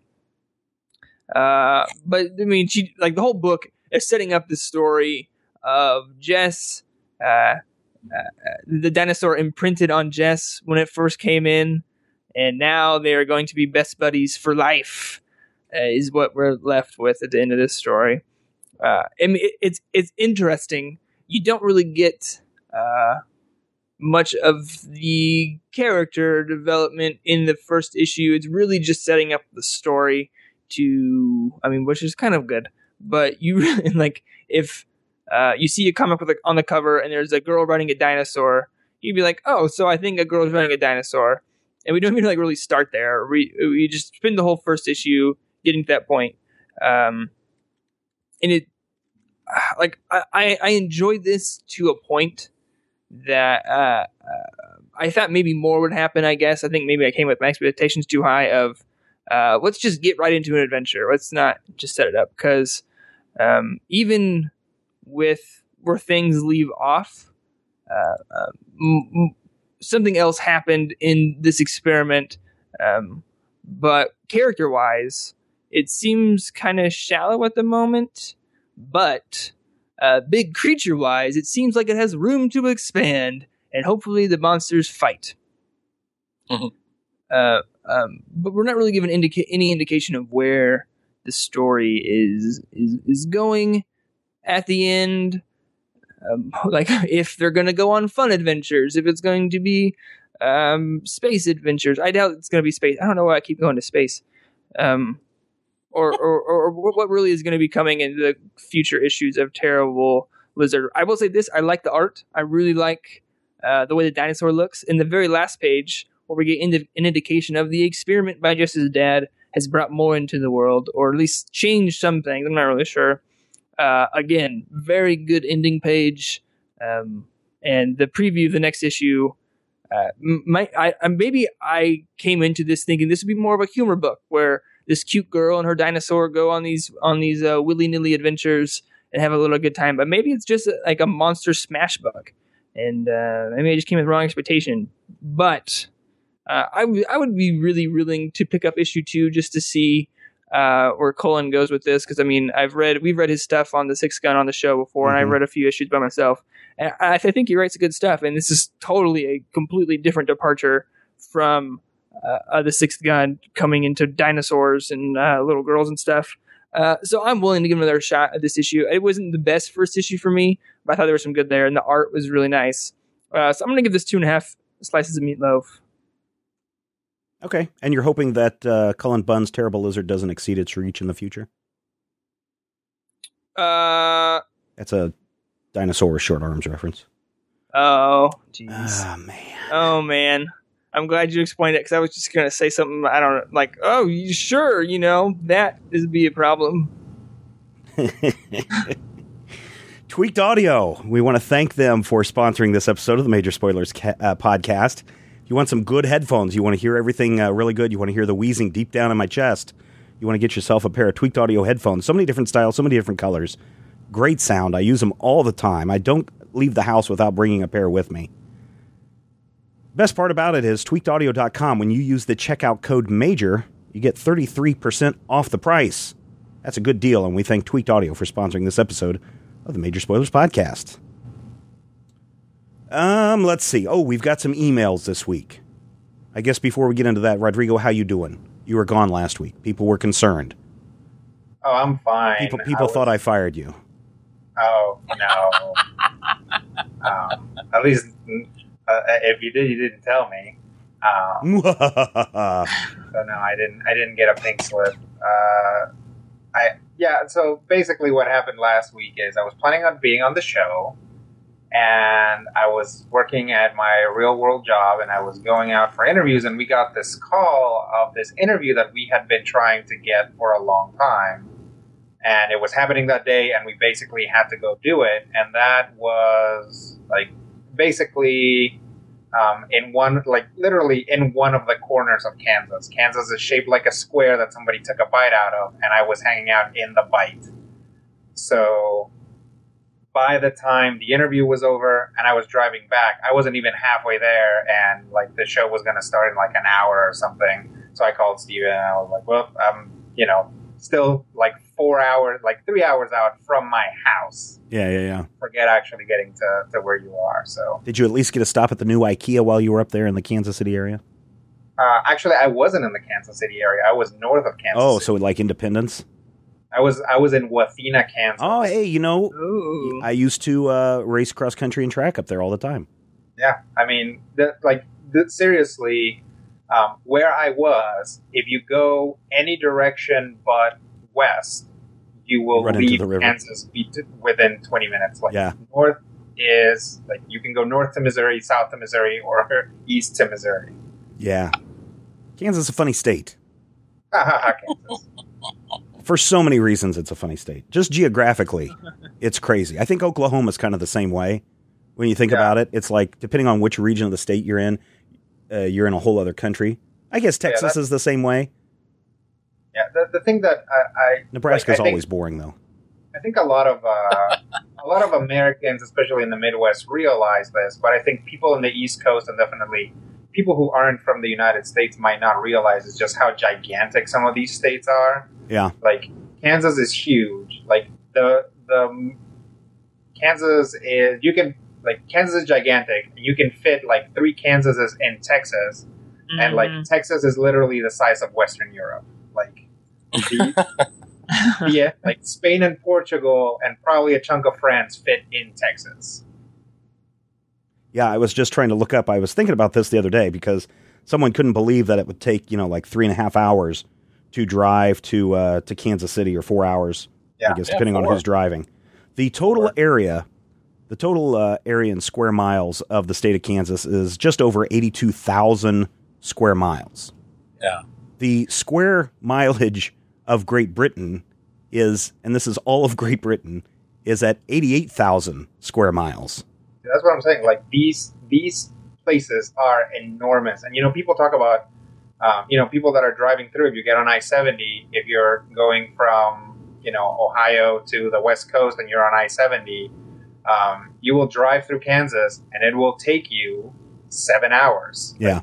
Uh, but I mean, she like the whole book is setting up the story of Jess. Uh, uh, the dinosaur imprinted on Jess when it first came in, and now they are going to be best buddies for life. Uh, is what we're left with at the end of this story. Uh, I mean, it, it's it's interesting. You don't really get uh, much of the character development in the first issue. It's really just setting up the story to, I mean, which is kind of good. But you really like if uh, you see a comic with on the cover and there's a girl riding a dinosaur, you'd be like, oh, so I think a girl's riding a dinosaur, and we don't even like really start there. We we just spend the whole first issue getting to that point, um, and it like I I enjoyed this to a point that uh, uh, I thought maybe more would happen. I guess I think maybe I came with my expectations too high. Of uh, let's just get right into an adventure. Let's not just set it up because um, even with where things leave off. Uh, uh, m- m- something else happened in this experiment, um, but character wise, it seems kind of shallow at the moment. But uh, big creature wise, it seems like it has room to expand, and hopefully the monsters fight. Mm-hmm. Uh, um, but we're not really given indica- any indication of where the story is is is going at the end. Um, like if they're going to go on fun adventures, if it's going to be um, space adventures. I doubt it's going to be space. I don't know why I keep going to space. Um, or, or, or what really is going to be coming in the future issues of Terrible Lizard. I will say this: I like the art. I really like uh, the way the dinosaur looks. In the very last page, where we get an indication of the experiment by Jess's dad has brought more into the world, or at least changed some things. I'm not really sure. Uh, again, very good ending page. Um, and the preview of the next issue, uh, might, I, maybe I came into this thinking this would be more of a humor book where this cute girl and her dinosaur go on these on these uh, willy nilly adventures and have a little good time. But maybe it's just a, like a monster smash book, and uh, maybe I just came with wrong expectation. But uh, I, w- I would be really willing to pick up issue two just to see uh, where Cullen goes with this because I mean I've read we've read his stuff on the Six Gun on the show before, mm-hmm. and I've read a few issues by myself, and I, I, think he writes good stuff. And this is totally a completely different departure from uh, uh, the Sixth Gun coming into dinosaurs and uh, little girls and stuff. Uh, so I'm willing to give another shot at this issue. It wasn't the best first issue for me, but I thought there was some good there, and the art was really nice. Uh, so I'm going to give this two and a half slices of meatloaf. Okay, and you're hoping that uh, Cullen Bunn's Terrible Lizard doesn't exceed its reach in the future. Uh, that's a dinosaur short arms reference. Oh, jeez. Oh man. Oh man. I'm glad you explained it because I was just gonna say something. I don't know, like, oh, you sure? You know that is be a problem. Tweaked Audio. We want to thank them for sponsoring this episode of the Major Spoilers ca- uh, podcast. You want some good headphones. You want to hear everything uh, really good. You want to hear the wheezing deep down in my chest. You want to get yourself a pair of Tweaked Audio headphones. So many different styles, so many different colors. Great sound. I use them all the time. I don't leave the house without bringing a pair with me. Best part about it is tweakedaudio.com. When you use the checkout code MAJOR, you get 33% off the price. That's a good deal, and we thank Tweaked Audio for sponsoring this episode of the Major Spoilers Podcast. Um, let's see. Oh, we've got some emails this week. I guess before we get into that, Rodrigo, how you doing? You were gone last week. People were concerned. Oh, I'm fine. People people I thought I fired you. Oh no. um, at least uh, if you did, you didn't tell me. Um, so no, I didn't. I didn't get a pink slip. Uh, I yeah. So basically, what happened last week is I was planning on being on the show, and I was working at my real world job, and I was going out for interviews, and we got this call of this interview that we had been trying to get for a long time. And it was happening that day, and we basically had to go do it. And that was like basically um, in one, like literally in one of the corners of Kansas. Kansas is shaped like a square that somebody took a bite out of, and I was hanging out in the bite. So by the time the interview was over and I was driving back, I wasn't even halfway there, and like the show was going to start in like an hour or something. So I called Stephen and I was like, well, I'm, you know, still like four hours, like three hours out from my house. yeah, yeah, yeah. Forget actually getting to, to where you are. So Did you at least get a stop at the new IKEA while you were up there in the Kansas City area? uh, actually, I wasn't in the Kansas City area. I was north of Kansas. Oh, City. so like Independence? I was I was in Wathena, Kansas. Oh, hey, you know, Ooh. I used to uh, race cross country and track up there all the time. Yeah, I mean, the, like the, seriously, um, where I was, if you go any direction but west, you will Run leave the river. Kansas be- within twenty minutes. Like Yeah. north is like you can go north to Missouri, south to Missouri, or east to Missouri. Yeah. Kansas is a funny state. Kansas. For so many reasons, it's a funny state. Just geographically, it's crazy. I think Oklahoma's kind of the same way. When you think Yeah. about it, it's like depending on which region of the state you're in, uh, you're in a whole other country. I guess Yeah, Texas that- is the same way. Yeah, the, the thing that I, I Nebraska's like, I think- always boring, though. I think a lot of uh, a lot of Americans, especially in the Midwest, realize this. But I think people in the East Coast and definitely people who aren't from the United States might not realize is just how gigantic some of these states are. Yeah. Like Kansas is huge. Like the the Kansas is you can like Kansas is gigantic. You can fit like three Kansases in Texas, and like Mhm. Texas is literally the size of Western Europe. Like the, yeah, like Spain and Portugal and probably a chunk of France fit in Texas. Yeah, I was just trying to look up. I was thinking about this the other day because someone couldn't believe that it would take you know like three and a half hours to drive to uh, to Kansas City or four hours. Yeah, I guess yeah, depending on who's driving. The total Four. area, the total uh, area in square miles of the state of Kansas is just over eighty-two thousand square miles. Yeah. The square mileage of Great Britain is, and this is all of Great Britain, is at eighty-eight thousand square miles. That's what I'm saying. Like these these places are enormous, and you know people talk about um, you know people that are driving through. If you get on I-70, if you're going from you know Ohio to the West Coast and you're on I-70, um, you will drive through Kansas, and it will take you seven hours. Yeah.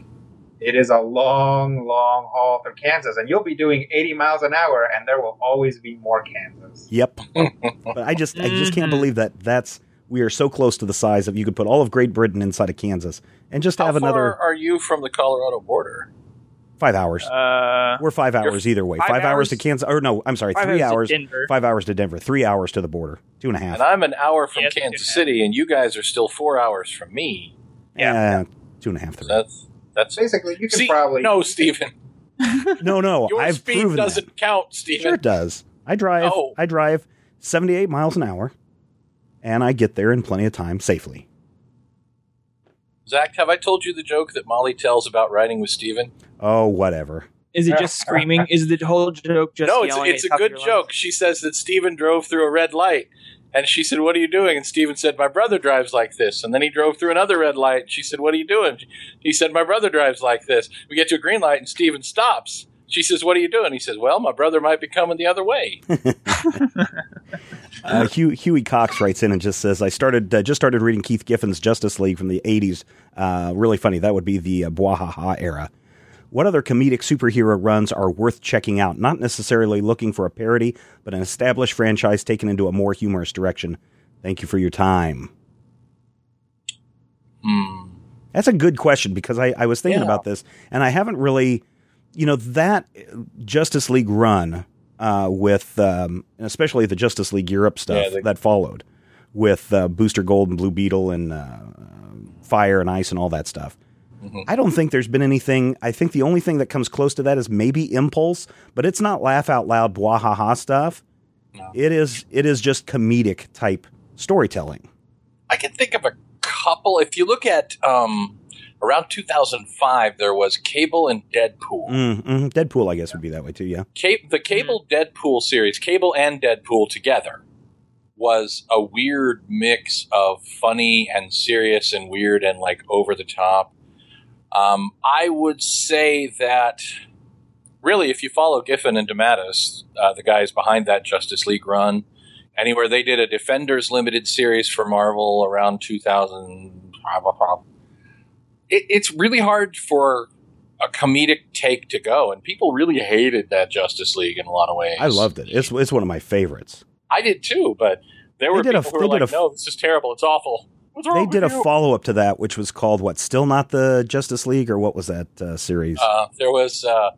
It is a long, long haul through Kansas, and you'll be doing 80 miles an hour, and there will always be more Kansas. Yep. but I just I just can't Mhm. believe that that's we are so close to the size of you could put all of Great Britain inside of Kansas and just How have far another are you from the Colorado border? Five hours. Uh, We're five hours either way. five Five, hours hours- to Kansas or no, I'm sorry, three hours to hours. Denver. Five hours to Denver. Three hours to the border. Two and a half. And I'm an hour from Yeah, it's two and a Kansas. City, and you guys are still four hours from me. Yeah. Eh, two and a half. Three. That's that's Basically, you can See, probably no, Stephen. No, no. Your I've speed proven doesn't that. count, Sure, Stephen. it does. I drive. No. I drive 78 miles an hour, and I get there in plenty of time safely. Zach, have I told you the joke that Molly tells about riding with Stephen? Oh, whatever. is it just screaming? Is the whole joke just no, it's it's a at the top of good joke. She says that Stephen drove through a red light, And she said, "What are you doing?" And Stephen said, "My brother drives like this." And then he drove through another red light. She said, "What are you doing?" He said, "My brother drives like this." We get to a green light, and Stephen stops. She says, "What are you doing?" He says, "Well, my brother might be coming the other way." Uh, Hugh, Huey Cox writes in and just says, "I started uh, just started reading Keith Giffen's Justice League from the '80s. Uh, really funny. That would be the uh, Bwahaha era. What other comedic superhero runs are worth checking out? Not necessarily looking for a parody, but an established franchise taken into a more humorous direction. Thank you for your time." Hmm. That's a good question because I, I was thinking Yeah. about this and I haven't really, you know, that Justice League run uh, with, um, especially the Justice League Europe stuff Yeah, that followed with uh, Booster Gold and Blue Beetle and uh, Fire and Ice and all that stuff. Mhm. I don't think there's been anything. I think the only thing that comes close to that is maybe Impulse, but it's not laugh out loud, bwahaha stuff. No. It is. It is just comedic type storytelling. I can think of a couple. If you look at um, around 2005, there was Cable and Deadpool. Mm, mm, Deadpool, I guess, would be that way too. Yeah. Ca- the Cable Deadpool series, Cable and Deadpool together, was a weird mix of funny and serious and weird and like over the top. Um, I would say that really, if you follow Giffen and DeMatteis, uh, the guys behind that Justice League run, anywhere they did a Defenders limited series for Marvel around 2000. It, it's really hard for a comedic take to go, and people really hated that Justice League in a lot of ways. I loved it. It's it's one of my favorites. I did too, but there were did a- people who were like, a- "No, this is terrible. It's awful." What's wrong They did a follow up to that, which was called what? Still not the Justice League, or what was that uh, series? Uh, there was. Uh,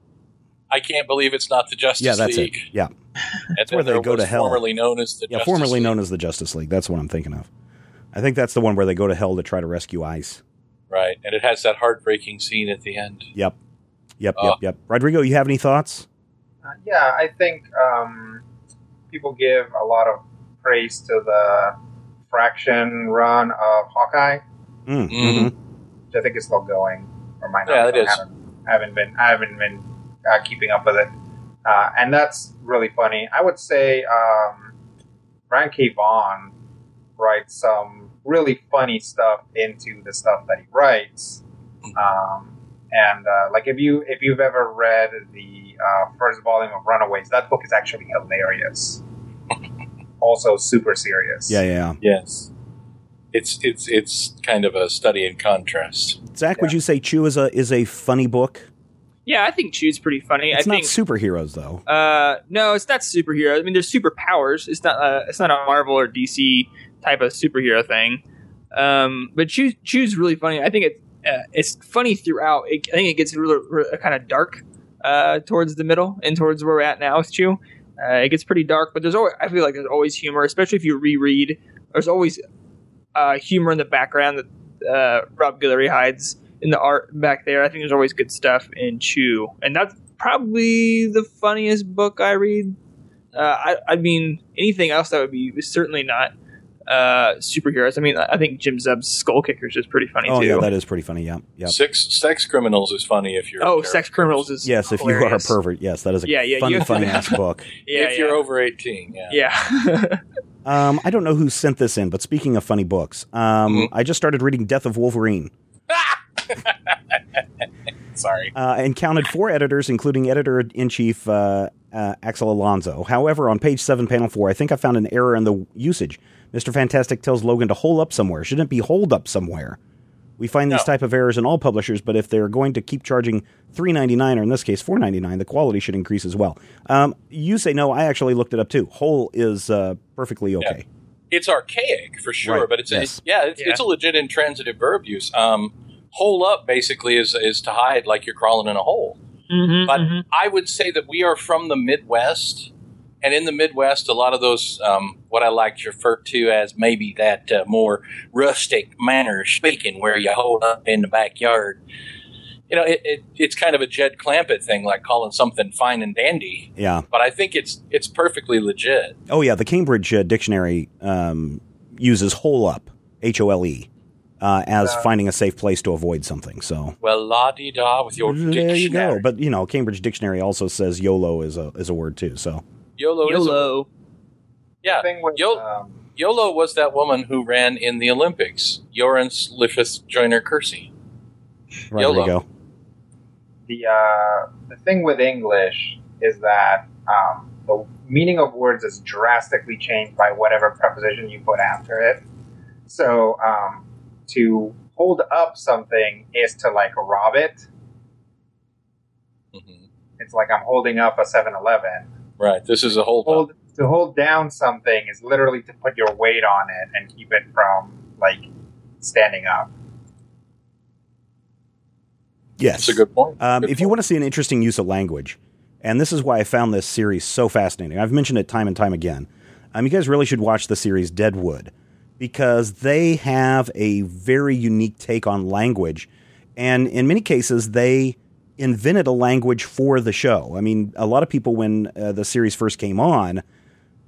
I can't believe it's not the Justice League. yeah, that's League. it. Yeah, And where they go to hell. Formerly known as the yeah. Justice Formerly League. known as the Justice League. That's what I'm thinking of. I think that's the one where they go to hell to try to rescue Ice. right, and it has that heartbreaking scene at the end. Yep, yep, Uh, yep, yep. Rodrigo, you have any thoughts? Uh, yeah, I think um, people give a lot of praise to the Fraction run of Hawkeye, Mm, Mm. mhm. which I think is still going. Or might not. Yeah, it I is. Haven't, I haven't been. I haven't been uh, keeping up with it, uh, and that's really funny. I would say um, Brian K. Vaughan writes some really funny stuff into the stuff that he writes. Um, and uh, like if you if you've ever read the uh, first volume of Runaways, that book is actually hilarious. Also super serious. Yeah, yeah, yeah. Yes, it's it's it's kind of a study in contrast. Zach, would you say Chew is a is a funny book? Yeah, I think Chew's pretty funny. It's I not think superheroes though. Uh, no, it's not superhero. I mean, there's superpowers. It's not. Uh, it's not a Marvel or DC type of superhero thing. Um, but Chew, Chew's really funny. I think it, uh, it's funny throughout. It, I think it gets really, really kind of dark uh, towards the middle and towards where we're at now with Chew. Uh, it gets pretty dark, but there's always. I feel like there's always humor, especially if you reread. There's always uh, humor in the background that uh, Rob Guillory hides in the art back there. I think there's always good stuff in Chew, and that's probably the funniest book I read. Uh, I, I mean, anything else that would be certainly not uh, superheroes. I mean, I think Jim Zub's Skull Kickers is pretty funny Oh too. yeah, that is pretty funny. Yeah, yeah. Six sex criminals is funny if you're oh, Sex Criminals is Yes, if you are a pervert, yes, that is a Yeah, yeah, funny, funny ass book. Yeah, if you're over eighteen. Yeah. yeah. Um, I don't know who sent this in, but speaking of funny books, um, Mhm. I just started reading Death of Wolverine Sorry. uh, and counted four editors, including editor in chief uh, uh, Axel Alonso. However, on page seven, panel four, I think I found an error in the usage. Mister Fantastic tells Logan to hole up somewhere. Shouldn't it be hold up somewhere? We find these No. type of errors in all publishers, but if they're going to keep charging three ninety nine, or in this case four ninety nine, the quality should increase as well. Um, you say no. I actually looked it up too. Whole is uh, perfectly okay. it's archaic for sure, Right, but it's yes. a, yeah, it's, Yeah. it's a legit intransitive verb use. Um, hole up basically is is to hide like you're crawling in a hole. Mhm, But mhm. I would say that we are from the Midwest, and in the Midwest, a lot of those um, what I like to refer to as maybe that uh, more rustic manner of speaking, where you hold up in the backyard. You know, it, it, it's kind of a Jed Clampett thing, like calling something fine and dandy. Yeah. But I think it's it's perfectly legit. Oh yeah, the Cambridge uh, Dictionary um, uses hole up, H O L E, uh, as Uh, finding a safe place to avoid something. So Well, la di da with your there you go. But you know, Cambridge Dictionary also says YOLO is a is a word too. So YOLO, is a YOLO. yeah. Thing with Yo- um, YOLO was that woman who ran in the Olympics, Jorens Liffith Joyner Kersey. Right, YOLO. go. the uh, the thing with English is that um, the meaning of words is drastically changed by whatever preposition you put after it. So um, to hold up something is to like rob it. Mhm. It's like I'm holding up a 7-Eleven. Right. This is a hold up. Hold to hold down something is literally to put your weight on it and keep it from like standing up. Yes. That's a good point. Um, Good if you want to see an interesting use of language, and this is why I found this series so fascinating, I've mentioned it time and time again. Um, you guys really should watch the series Deadwood because they have a very unique take on language, and in many cases, they invented a language for the show. I mean, a lot of people when uh, the series first came on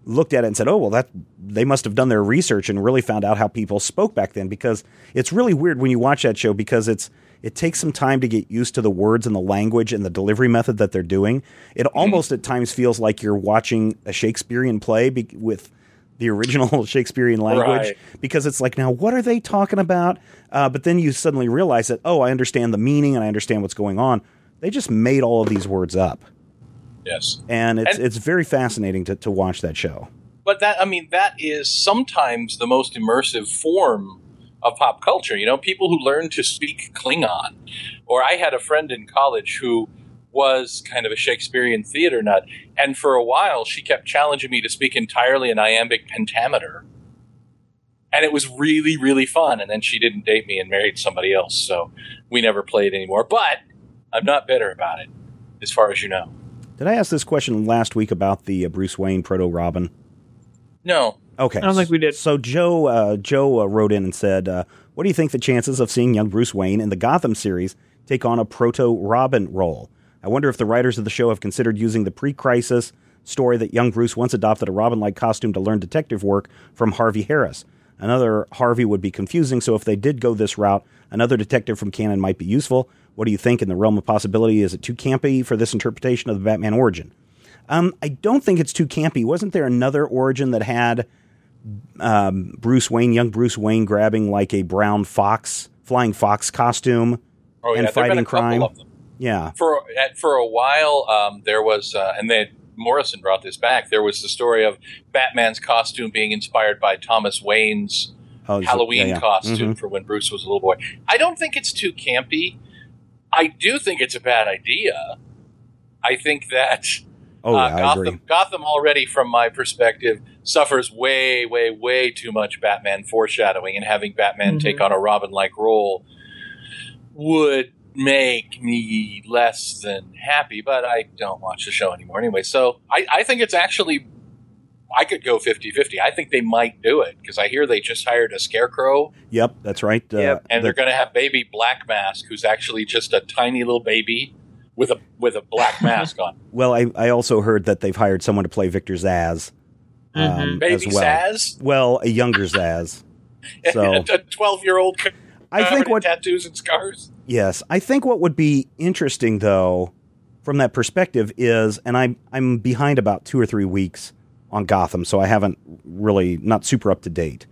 looked at it and said, "Oh, well, that they must have done their research and really found out how people spoke back then." Because it's really weird when you watch that show because it's it takes some time to get used to the words and the language and the delivery method that they're doing. It almost at times feels like you're watching a Shakespearean play be- with the original Shakespearean language Right. because it's like, now what are they talking about? Uh, but then you suddenly realize that, oh, I understand the meaning and I understand what's going on. They just made all of these words up, Yes. and it's And- it's very fascinating to, to watch that show. But that, I mean, that is sometimes the most immersive form of pop culture. You know, people who learn to speak Klingon. Or I had a friend in college who was kind of a Shakespearean theater nut. And for a while, she kept challenging me to speak entirely in iambic pentameter. And it was really, really fun. And then she didn't date me and married somebody else. So we never played anymore. But I'm not bitter about it, as far as you know. Did I ask this question last week about the uh, Bruce Wayne proto Robin? No. Okay, I don't think we did. So Joe uh, Joe uh, wrote in and said, uh, "What do you think the chances of seeing young Bruce Wayne in the Gotham series take on a proto Robin role? I wonder if the writers of the show have considered using the pre-crisis story that young Bruce once adopted a Robin-like costume to learn detective work from Harvey Harris. Another Harvey would be confusing, so if they did go this route, another detective from canon might be useful. What do you think in the realm of possibility? Is it too campy for this interpretation of the Batman origin? Um, I don't think it's too campy. Wasn't there another origin that had um, Bruce Wayne, young Bruce Wayne, grabbing like a brown fox, flying fox costume? Oh, And yeah. Been fighting a crime. of them. Yeah, for at, for a while um, there was uh, and then Morrison brought this back. There was the story of Batman's costume being inspired by Thomas Wayne's Oh, Halloween yeah, yeah. costume Mhm. for when Bruce was a little boy. I don't think it's too campy. I do think it's a bad idea. I think that Oh, uh, yeah, I Gotham, agree. Gotham already, from my perspective, suffers way, way, way too much Batman foreshadowing, and having Batman Mhm. take on a Robin-like role would make me less than happy. But I don't watch the show anymore anyway, so I, I think it's actually. I could go 50-50. I think they might do it because I hear they just hired a scarecrow Yep, that's right. Uh, and the- they're going to have baby Black Mask, who's actually just a tiny little baby with a with a black mask on. well, I, I also heard that they've hired someone to play Victor Zsasz um, Baby as well. Zsasz. Well, a younger Zsasz. So a twelve-year-old I think what tattoos and scars. Yes, I think what would be interesting though, from that perspective, is, and I'm I'm behind about two or three weeks on Gotham, so I haven't really not super up to date.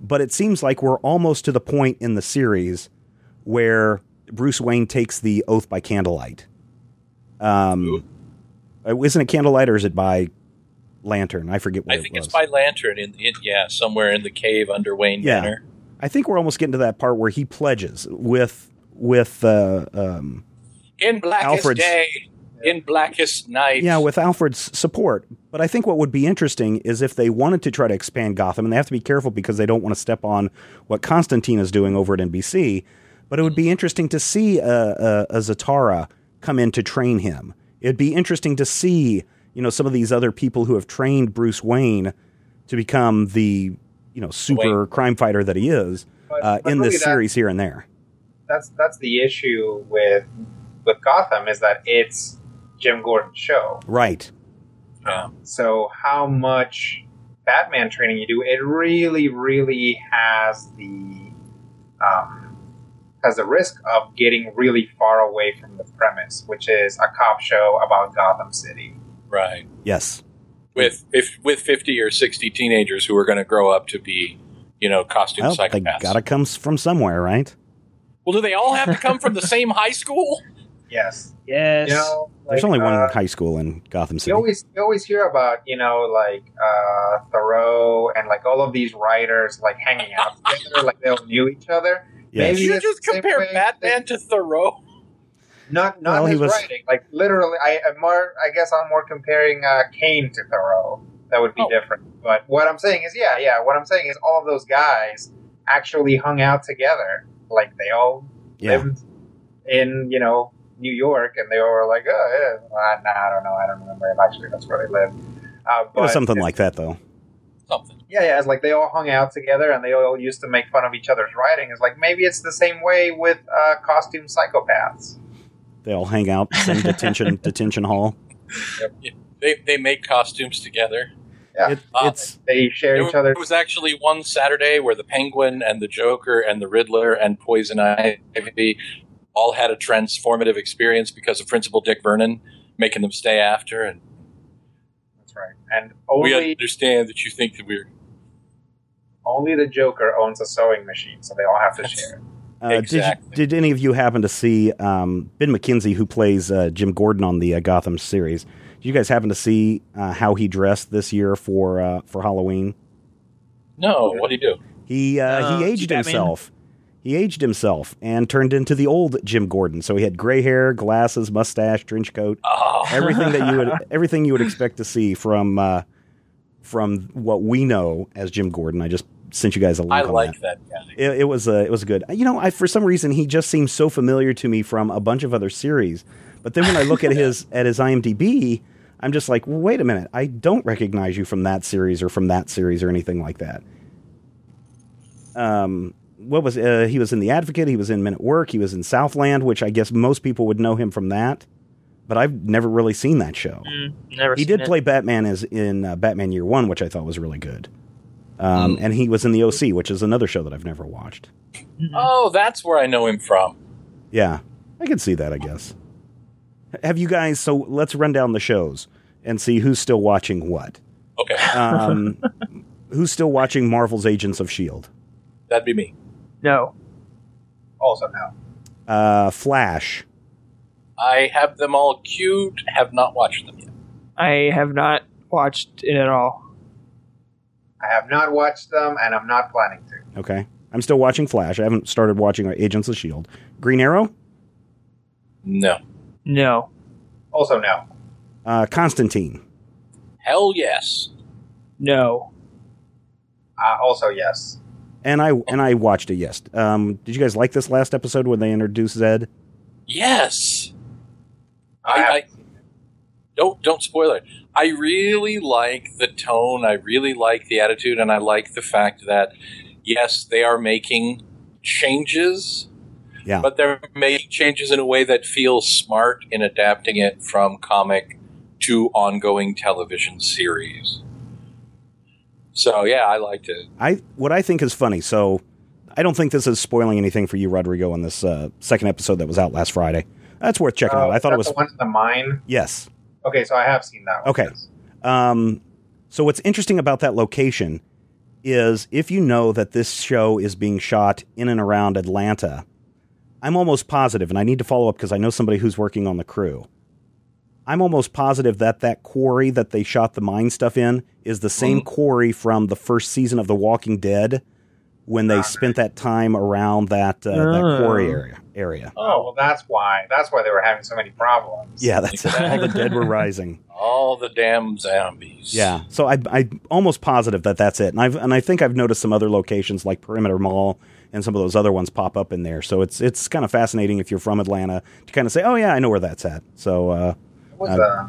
But it seems like we're almost to the point in the series where Bruce Wayne takes the oath by candlelight. Um, uh, isn't it candlelight or is it by lantern? I forget what I it think was. it's by lantern in, in yeah somewhere in the cave under Wayne Yeah. Manor. I think we're almost getting to that part where he pledges with with uh, um, In blackest Alfred's- day, in blackest night. Yeah, with Alfred's support. But I think what would be interesting is if they wanted to try to expand Gotham, and they have to be careful because they don't want to step on what Constantine is doing over at NBC. But it would be interesting to see a, a, a Zatara come in to train him. It'd be interesting to see, you know, some of these other people who have trained Bruce Wayne to become the, you know, super Wayne. crime fighter that he is uh, but in this that- series here and there. that's that's the issue with with Gotham is that it's Jim Gordon show. Right. Yeah. So how much Batman training you do, it really, really has the um, has the risk of getting really far away from the premise, which is a cop show about Gotham City. Right. Yes. with if with fifty or sixty teenagers who are going to grow up to be, you know, costume Well, they psychopaths. gotta come from somewhere, right? well, do they all have to come from the same high school? Yes. Yes. You know, There's like, only one uh, high school in Gotham You City. always you always hear about you know like uh, Thoreau and like all of these writers like hanging out together, like they all knew each other. Yes. maybe you just compare way Batman to Thoreau. Not not Well, his was- writing, like literally. I I'm more I guess I'm more comparing uh, Kane to Thoreau. That would be Oh. different. But what I'm saying is, yeah, yeah. What I'm saying is, all of those guys actually hung out together. Like they all Yeah. lived in you know New York, and they all were like, oh yeah. Well, nah, I don't know. I don't remember if actually that's where they lived. Uh, It was but something like that, though. Something. yeah, yeah, it's like they all hung out together and they all used to make fun of each other's writing. It's like maybe it's the same way with uh, costume psychopaths. They all hang out in detention detention hall. They they make costumes together. Yeah. It, Uh, it's They share There each other. It was actually one Saturday where the Penguin and the Joker and the Riddler and Poison Ivy all had a transformative experience because of Principal Dick Vernon making them stay after, and That's right. And we understand that you think that we're only the Joker owns a sewing machine, so they all have to That's- share. uh, did, you, did any of you happen to see um, Ben McKenzie, who plays uh, Jim Gordon on the uh, Gotham series? Did you guys happen to see uh, how he dressed this year for uh, for Halloween? no. What did he do? He uh, Uh, he aged Batman? himself. He aged himself and turned into the old Jim Gordon. So he had gray hair, glasses, mustache, trench coat, Oh, everything that you would everything you would expect to see from uh, from what we know as Jim Gordon. I just sent you guys a link. I like that. that guy. It, it was uh, it was good. You know, I for some reason he just seems so familiar to me from a bunch of other series. But then when I look at his at his IMDb, I'm just like, well, wait a minute, I don't recognize you from that series or from that series or anything like that. Um, what was uh, he was in The Advocate? He was in Men at Work. He was in Southland, which I guess most people would know him from that. But I've never really seen that show. Mm, never He seen did it. play Batman as in uh, Batman Year One, which I thought was really good. Um, Mm. And he was in the OC, which is another show that I've never watched. Oh, that's where I know him from. Yeah, I can see that. I guess. Have you guys? So let's run down the shows and see who's still watching what. Okay, Um, who's still watching Marvel's Agents of Shield? that'd be me. No. Also, now Uh, Flash. I have them all queued. Have not watched them yet. I have not watched it at all. I have not watched them, and I'm not planning to. Okay, I'm still watching Flash. I haven't started watching Agents of Shield. Green Arrow. No. No. Also, no. Uh, Constantine. Hell yes. No. Uh, also, yes. And I and I watched it. Yes. Um, did you guys like this last episode when they introduced Zed? Yes. I I, I don't don't spoil it. I really like the tone. I really like the attitude, and I like the fact that yes, they are making changes, Yeah. but they're making changes in a way that feels smart in adapting it from comic to ongoing television series. So yeah, I liked it. I what I think is funny. So I don't think this is spoiling anything for you, Rodrigo, on this uh, second episode that was out last Friday. That's worth checking Uh, out. I thought it was the one in the mine. yes. Okay, so I have seen that. One, Okay. yes. Um, so what's interesting about that location is if you know that this show is being shot in and around Atlanta, I'm almost positive, and I need to follow up because I know somebody who's working on the crew. I'm almost positive that that quarry that they shot the mine stuff in is the same Mhm. quarry from the first season of The Walking Dead when they spent that time around that uh, that Oh. quarry area. Area. Oh well, that's why. That's why they were having so many problems. Yeah, that's it. All the dead were rising. All the damn zombies. Yeah, so I I almost positive that that's it, and I've and I think I've noticed some other locations like Perimeter Mall and some of those other ones pop up in there. So it's it's kind of fascinating if you're from Atlanta to kind of say, oh yeah, I know where that's at. So uh, was, uh,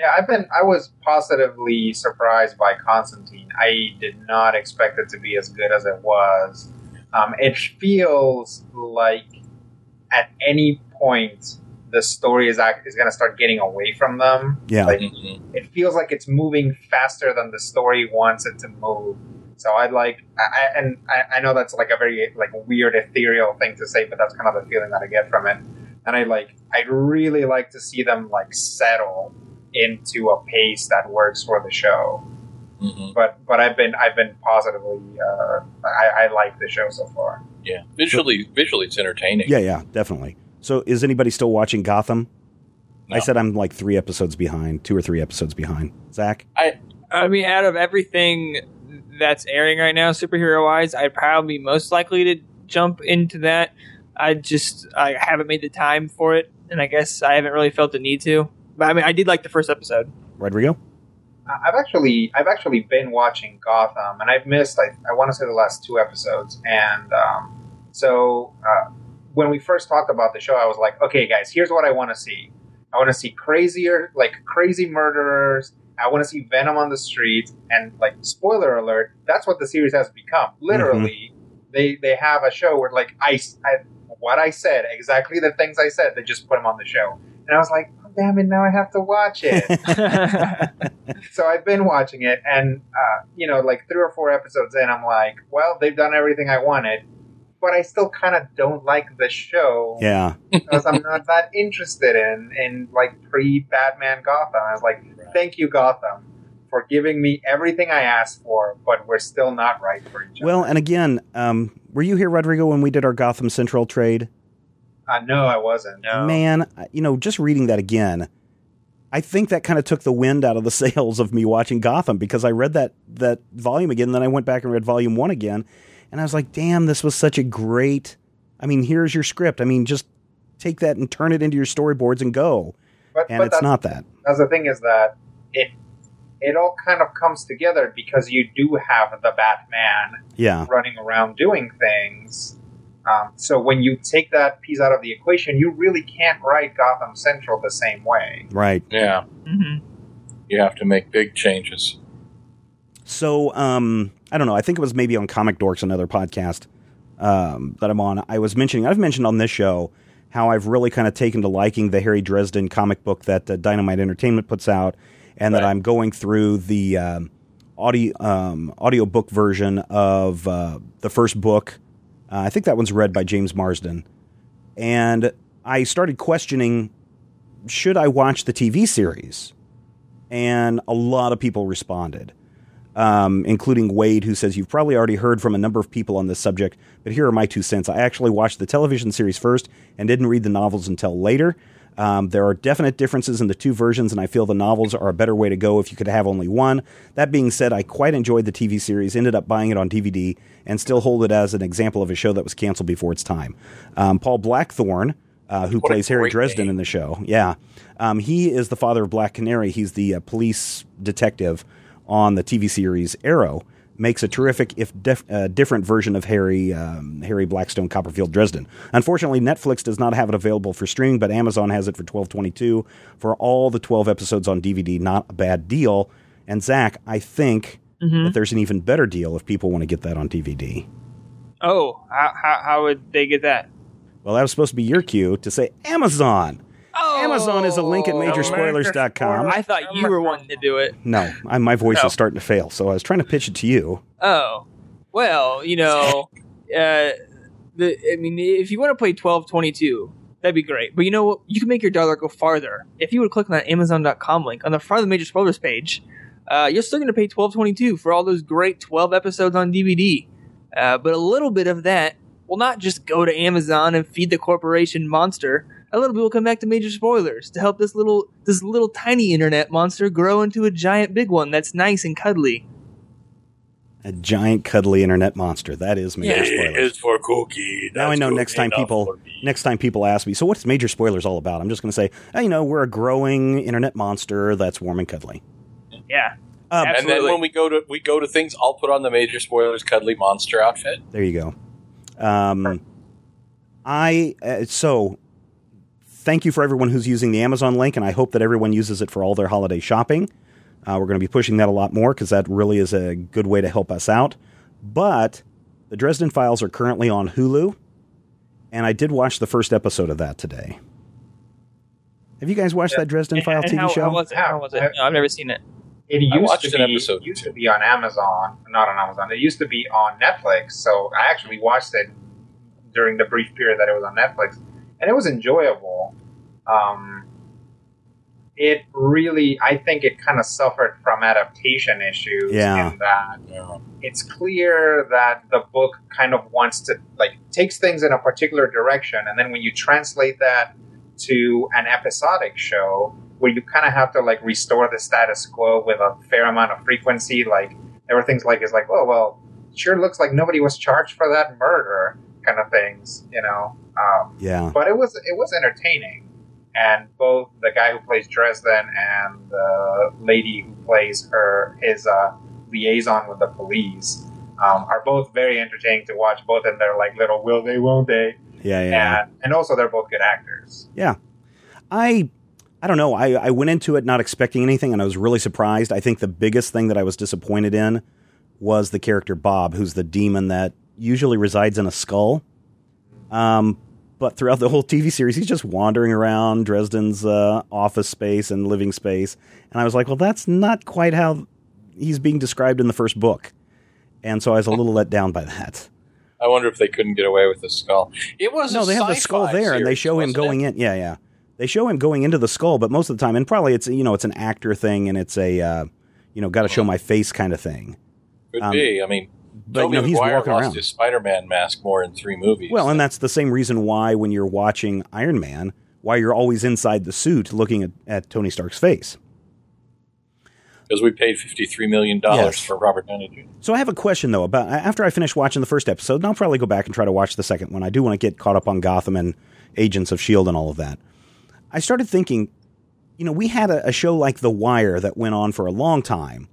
yeah, I've been. I was positively surprised by Constantine. I did not expect it to be as good as it was. Um, it feels like at any point the story is act- is going to start getting away from them. yeah, Like Mhm. it feels like it's moving faster than the story wants it to move. So I'd like, I, I- and I, I know that's like a very like weird ethereal thing to say, but that's kind of the feeling that I get from it. And I like, I'd really like to see them like settle into a pace that works for the show. hmm But but I've been I've been positively uh, I, I like the show so far. Yeah, visually, visually, it's entertaining. Yeah, yeah, definitely. So, is anybody still watching Gotham? I said I'm like three episodes behind, two or three episodes behind. Zach, I mean, out of everything that's airing right now, superhero wise, I'd probably be most likely to jump into that. I just I haven't made the time for it, and I guess I haven't really felt the need to. But I mean, I did like the first episode. Rodrigo. Uh, I've actually I've actually been watching Gotham, and I've missed I, I want to say the last two episodes. And um, so uh, when we first talked about the show, I was like, okay, guys, here's what I want to see. I want to see crazier, like crazy murderers. I want to see Venom on the streets, and like spoiler alert, that's what the series has become. Literally, they they have a show where like I, I what I said exactly the things I said, they just put them on the show, and I was like, damn it, now I have to watch it so I've been watching it, and uh, you know, like three or four episodes in, I'm like, well, they've done everything I wanted, but I still kind of don't like the show Yeah, because I'm not that interested in in like pre Batman Gotham. I was like, thank you, Gotham, for giving me everything I asked for, but we're still not right for each other. Well, and again, um, were you here, Rodrigo, when we did our Gotham Central trade? Uh, know I wasn't. No. Man, you know, just reading that again, I think that kind of took the wind out of the sails of me watching Gotham because I read that that volume again, and then I went back and read volume one again, and I was like, damn, this was such a great. I mean, here's your script. I mean, just take that and turn it into your storyboards and go. but, And but it's not that. that's the thing is that it it all kind of comes together because you do have the Batman Yeah, running around doing things. Um, so when you take that piece out of the equation, you really can't write Gotham Central the same way. right. Yeah, hmm you have to make big changes. So, um, I don't know. I think it was maybe on Comic Dorks, another podcast um, that I'm on. I was mentioning, I've mentioned on this show how I've really kind of taken to liking the Harry Dresden comic book that uh, Dynamite Entertainment puts out, and that I'm going through the um, audio um, audiobook version of uh, the first book. Uh, I think that one's read by James Marsters, and I started questioning should I watch the TV series, and a lot of people responded um, including Wade, who says, You've probably already heard from a number of people on this subject, but here are my two cents. I actually watched the television series first and didn't read the novels until later. Um, there are definite differences in the two versions, and I feel the novels are a better way to go if you could have only one. That being said, I quite enjoyed the TV series, ended up buying it on DVD, and still hold it as an example of a show that was canceled before its time. Um, Paul Blackthorne, uh, who What plays Harry Dresden name. in the show, yeah, um, he is the father of Black Canary. He's the uh, police detective on the TV series Arrow. Makes a terrific, if def- uh, different version of Harry um, Harry Blackstone Copperfield Dresden. Unfortunately, Netflix does not have it available for streaming, but Amazon has it for twelve twenty two for all the twelve episodes on DVD. Not a bad deal. And Zach, I think hmm that there's an even better deal if people want to get that on DVD. Oh, how, how how would they get that? Well, that was supposed to be your cue to say Amazon. Oh, Amazon is a link at majorspoilers.com. I thought you were wanting to do it. No, I, my voice No. is starting to fail, so I was trying to pitch it to you. Oh, well, you know, uh, the I mean, if you want to play twelve twenty two, that'd be great. But you know what? You can make your dollar go farther. If you would click on that Amazon.com link on the front of the major spoilers page, uh, you're still going to pay twelve twenty two for all those great twelve episodes on DVD. Uh, but a little bit of that will not just go to Amazon and feed the corporation monster. A little bit will come back to major spoilers to help this little this little tiny internet monster grow into a giant big one that's nice and cuddly. A giant cuddly internet monster. That is major spoilers. It's for Cookie. Now I know next time people next time people ask me, so what's major spoilers all about? I'm just going to say, oh, you know, we're a growing internet monster that's warm and cuddly. Yeah. Um, And then when we go to we go to things, I'll put on the major spoilers cuddly monster outfit. There you go. Um, I uh, so thank you for everyone who's using the Amazon link, and I hope that everyone uses it for all their holiday shopping. Uh, we're going to be pushing that a lot more because that really is a good way to help us out. But the Dresden Files are currently on Hulu, and I did watch the first episode of that today. Have you guys watched that Dresden File And TV how, show? How was it? How was it? No, I've never seen it. It I used watched to an be episode used too. to be on Amazon, not on Amazon. It used to be on Netflix. So I actually watched it during the brief period that it was on Netflix, and it was enjoyable. Um, it really, I think it kind of suffered from adaptation issues. Yeah. In that Yeah. it's clear that the book kind of wants to like takes things in a particular direction, and then when you translate that to an episodic show, where you kind of have to like restore the status quo with a fair amount of frequency, like there were things like it's like, oh well, sure looks like nobody was charged for that murder, kind of things, you know. Um, Yeah. but it was it was entertaining and both the guy who plays dresden and the lady who plays her his uh, liaison with the police um, are both very entertaining to watch both in their like little will they won't they Yeah. Yeah. and and also they're both good actors Yeah, I I don't know. I, I went into it not expecting anything, and I was really surprised. I think the biggest thing that I was disappointed in was the character Bob, who's the demon that usually resides in a skull. Um, but throughout the whole TV series, he's just wandering around Dresden's uh, office space and living space, and I was like, well, that's not quite how he's being described in the first book, and so I was a little let down by that. I wonder if they couldn't get away with the skull. It was No, they have the skull there, and they show him going it? in. Yeah, yeah. They show him going into the skull, but most of the time, and probably it's you know it's an actor thing, and it's a uh, you know got to show my face kind of thing. Could um, be. I mean, But Tobey no, he's Maguire walking around. his Spider-Man mask more in three movies. Well, and that's the same reason why when you're watching Iron Man, why you're always inside the suit looking at, at Tony Stark's face. because we paid fifty-three million dollars Yes. for Robert Downey Jr. So I have a question though about after I finish watching the first episode, and I'll probably go back and try to watch the second one. I do want to get caught up on Gotham and Agents of Shield and all of that. I started thinking, you know, we had a, a show like The Wire that went on for a long time,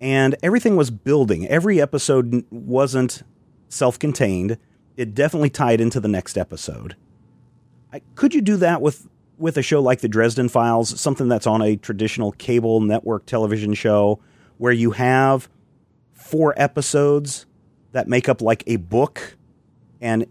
and everything was building. Every episode wasn't self-contained. It definitely tied into the next episode. I, could you do that with with a show like the Dresden Files, something that's on a traditional cable network television show, where you have four episodes that make up like a book, and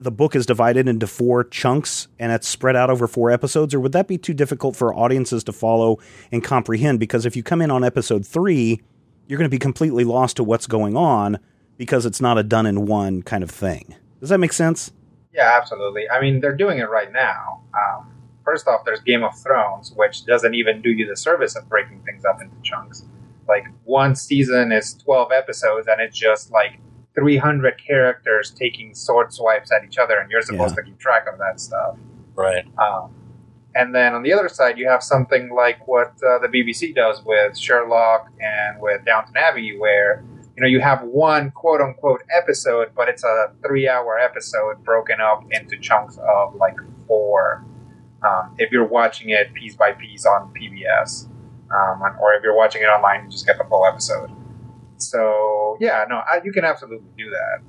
the book is divided into four chunks and it's spread out over four episodes? Or would that be too difficult for audiences to follow and comprehend? Because if you come in on episode three, you're going to be completely lost to what's going on because it's not a done in one kind of thing. Does that make sense? yeah absolutely i mean they're doing it right now um, first off there's game of thrones which doesn't even do you the service of breaking things up into chunks like one season is 12 episodes and it's just like 300 characters taking sword swipes at each other and you're supposed Yeah. to keep track of that stuff Right. Um, and then on the other side, you have something like what uh, the BBC does with Sherlock and with Downton Abbey, where you know you have one quote unquote episode, but it's a three-hour episode broken up into chunks of like four. Um, if you're watching it piece by piece on PBS, um, or if you're watching it online, you just get the full episode. So yeah, no, I, you can absolutely do that.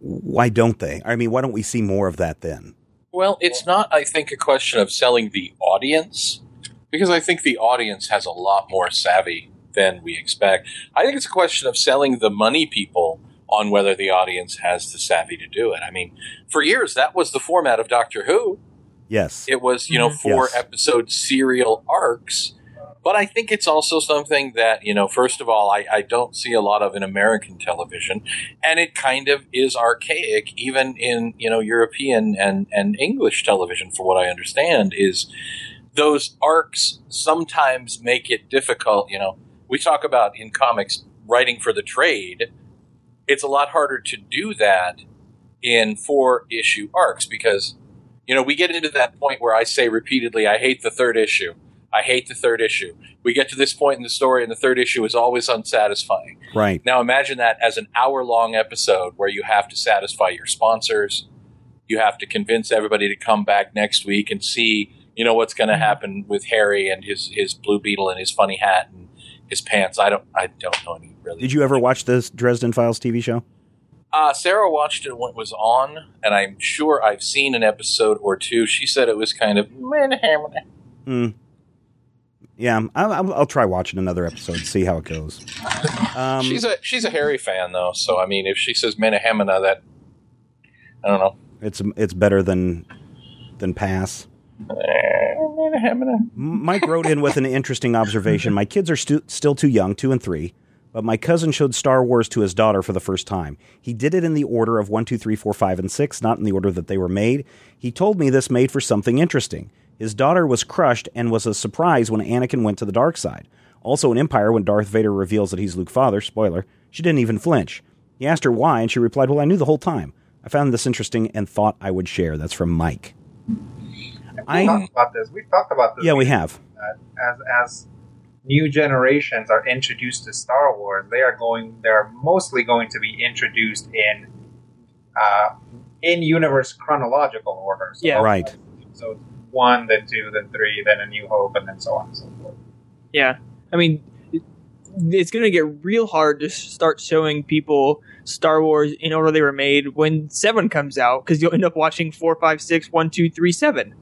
Why don't they? I mean, why don't we see more of that then? Well, it's not, I think, a question of selling the audience, because I think the audience has a lot more savvy than we expect. I think it's a question of selling the money people on whether the audience has the savvy to do it. I mean, for years, that was the format of Doctor Who. Yes. It was, you know, Mhm. four Yes. episode serial arcs. But I think it's also something that, you know, first of all, I, I don't see a lot of in American television. And it kind of is archaic, even in, you know, European and, and English television, for what I understand, is those arcs sometimes make it difficult. You know, we talk about in comics writing for the trade. It's a lot harder to do that in four issue arcs because you know, we get into that point where I say repeatedly, I hate the third issue. I hate the third issue. We get to this point in the story, and the third issue is always unsatisfying. Right. Now, imagine that as an hour long episode where you have to satisfy your sponsors. You have to convince everybody to come back next week and see, you know, what's going to happen with Harry and his, his blue beetle and his funny hat and his pants. I don't, I don't know any really. Did you ever watch this Dresden Files TV show? Uh, Sarah watched it when it was on, and I'm sure I've seen an episode or two. She said it was kind of Hmm. Yeah, I'll, I'll, try watching another episode, see how it goes. Um, she's a she's a Harry fan though, so I mean, if she says Menahamina, that I don't know. it's it's better than than pass. Eh, Mike wrote in with an interesting observation. My kids are stu- still too young, two and three, but my cousin showed Star Wars to his daughter for the first time. He did it in the order of one, two, three, four, five, and six, not in the order that they were made. He told me this made for something interesting. His daughter was crushed and was a surprise when Anakin went to the dark side. Also in Empire, when Darth Vader reveals that he's Luke's father, spoiler, she didn't even flinch. He asked her why, and she replied, Well, I knew the whole time. I found this interesting and thought I would share. That's from Mike. We I- talked about this. We talked about this. Yeah, we have. as as new generations are introduced to Star Wars, they are going. They're mostly going to be introduced in uh, in universe chronological order. So Yeah. Right. So one, then two, then three, then A New Hope, and then so on and so forth. Yeah, I mean, it's going to get real hard to start showing people Star Wars in order they were made when seven comes out because you'll end up watching four, five, six, one, two, three, seven.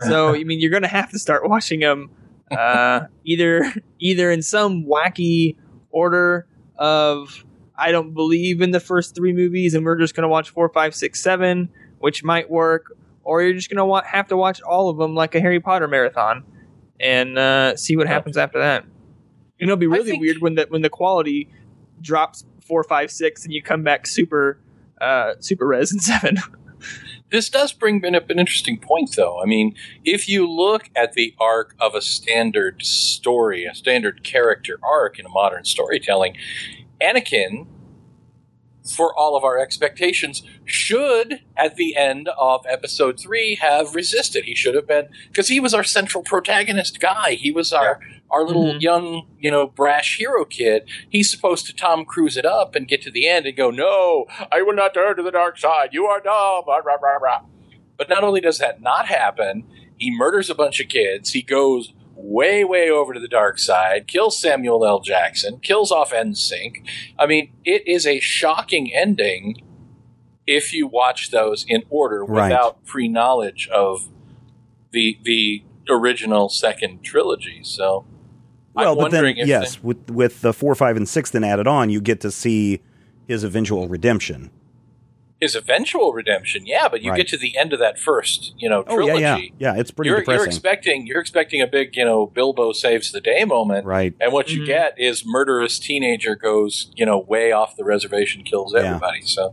So I mean, you're going to have to start watching them uh, either either in some wacky order of I don't believe in the first three movies and we're just going to watch four, five, six, seven, which might work, or you're just going to wa- have to watch all of them like a Harry Potter marathon and uh, see what happens after that. And it'll be really think- weird when the when the quality drops four, five, six, and you come back super uh, super res in seven. This does bring up an interesting point, though. I mean, if you look at the arc of a standard story, a standard character arc in a modern storytelling, Anakin, for all of our expectations, should, at the end of episode three, have resisted. He should have been, because he was our central protagonist guy. He was our, our little Mhm. young, you know, brash hero kid. He's supposed to Tom Cruise it up and get to the end and go, No, I will not turn to the dark side. You are dumb. Rah, rah, rah, rah. But not only does that not happen, he murders a bunch of kids. He goes way, way over to the dark side, kills Samuel L. Jackson, kills off NSYNC. I mean, it is a shocking ending if you watch those in order Right. without pre knowledge of the the original second trilogy. So Well, I'm but then, yes, with, with the 4, 5, and 6 then added on, you get to see his eventual redemption. His eventual redemption, yeah, but you Right. get to the end of that first, you know, Oh, trilogy. yeah, yeah. Yeah, it's pretty you're, you're expecting you're expecting a big, you know, Bilbo saves the day moment, right. and what you Mhm. get is murderous teenager goes, you know, way off the reservation, kills Yeah. everybody. So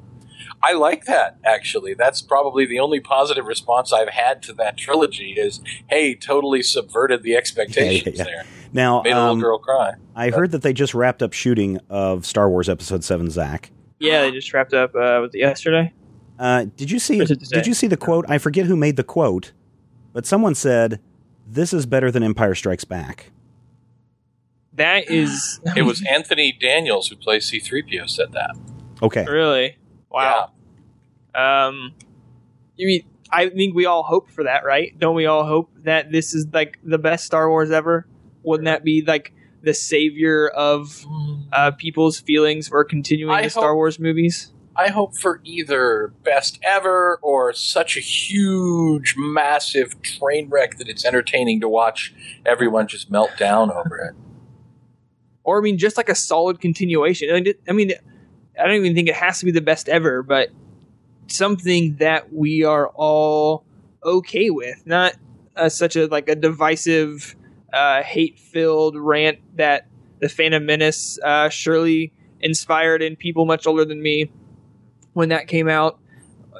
I like that actually. That's probably the only positive response I've had to that trilogy is, hey, totally subverted the expectations yeah. there. Now, Made a little um, girl cry. I heard that they just wrapped up shooting of Star Wars Episode 7, Zach. Yeah, they just wrapped up uh, was it yesterday. Uh, did you see? Or is it today? Did you see the quote? I forget who made the quote, but someone said, "This is better than Empire Strikes Back." That is It was Anthony Daniels who plays C3PO said that. Okay, really wow. Um, you mean I think we all hope for that, right? Don't we all hope that this is like the best Star Wars ever? Wouldn't that be like the savior of uh, people's feelings for continuing I the Star hope- Wars movies? I hope for either best ever or such a huge, massive train wreck that it's entertaining to watch everyone just melt down over it. Or I mean, just like a solid continuation. I mean, I mean, I don't even think it has to be the best ever, but something that we are all okay with, not uh, such a like a divisive, uh, hate-filled rant that the Phantom Menace uh, surely inspired in people much older than me when that came out.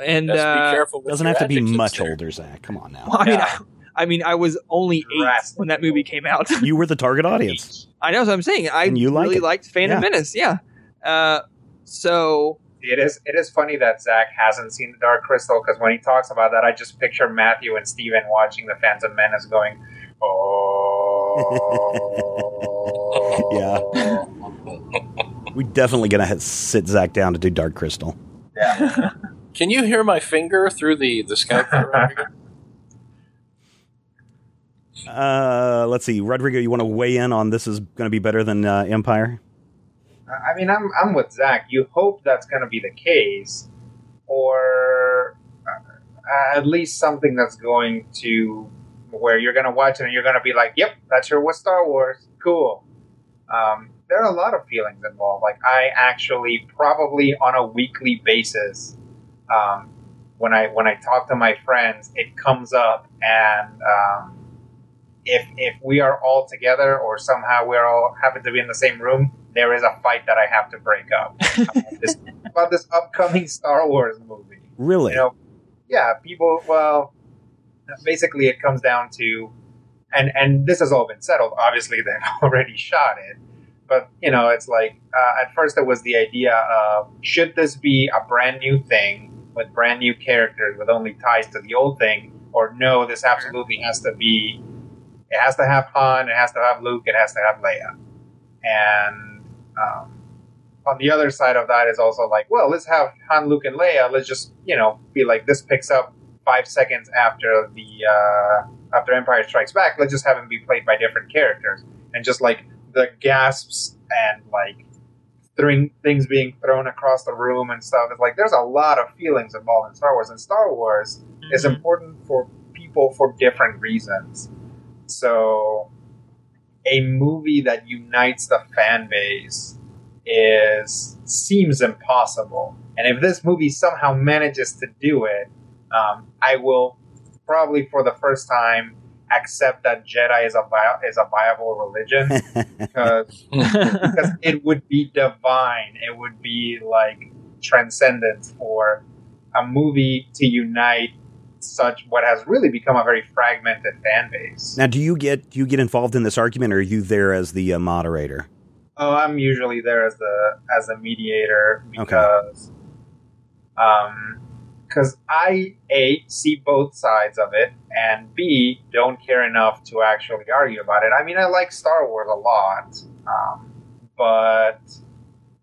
And Just uh, be careful. Doesn't have to be much there. older, Zach. Come on now. I mean, Yeah. I, I mean, I was only eight Drastic. when that movie came out. You were the target audience. I know what I'm saying. I And you like really it. liked Phantom Yeah. Menace. Yeah. Uh, so It is it is funny that Zach hasn't seen the Dark Crystal because when he talks about that, I just picture Matthew and Steven watching the Phantom Menace going, "Oh, Yeah. We definitely gonna ha- sit Zach down to do Dark Crystal. yeah." Can you hear my finger through the the Skype? Uh, let's see, Rodrigo. You want to weigh in on this is going to be better than uh, Empire? I mean, I'm I'm with Zach. You hope that's going to be the case, or uh, at least something that's going to where you're going to watch it and you're going to be like, "Yep, that sure was Star Wars. Cool." Um, there are a lot of feelings involved. Like I actually probably on a weekly basis, um, when I when I talk to my friends, it comes up, and um, if if we are all together or somehow we're all happen to be in the same room, there is a fight that I have to break up about this, about this upcoming Star Wars movie. Really? You know, yeah, people. Well, basically it comes down to, and and this has all been settled. Obviously, they've already shot it, but you know, it's like uh, at first it was the idea of should this be a brand new thing with brand new characters with only ties to the old thing, or no, this absolutely has to be. It has to have Han. It has to have Luke. It has to have Leia. And um, on the other side of that is also like, well, let's have Han, Luke, and Leia. Let's just you know be like this picks up five seconds after the uh, after Empire Strikes Back. Let's just have them be played by different characters, and just like the gasps and like throwing things being thrown across the room and stuff. It's like there's a lot of feelings involved in Star Wars, and Star Wars mm-hmm. is important for people for different reasons. So, a movie that unites the fan base is seems impossible. And if this movie somehow manages to do it, um, I will probably for the first time accept that Jedi is a vi- is a viable religion because because it would be divine. It would be like transcendent for a movie to unite such what has really become a very fragmented fan base. Now, do you get do you get involved in this argument, or are you there as the uh, moderator? Oh, I'm usually there as the as a mediator because, okay. um, because I a see both sides of it, and b don't care enough to actually argue about it. I mean, I like Star Wars a lot, um, but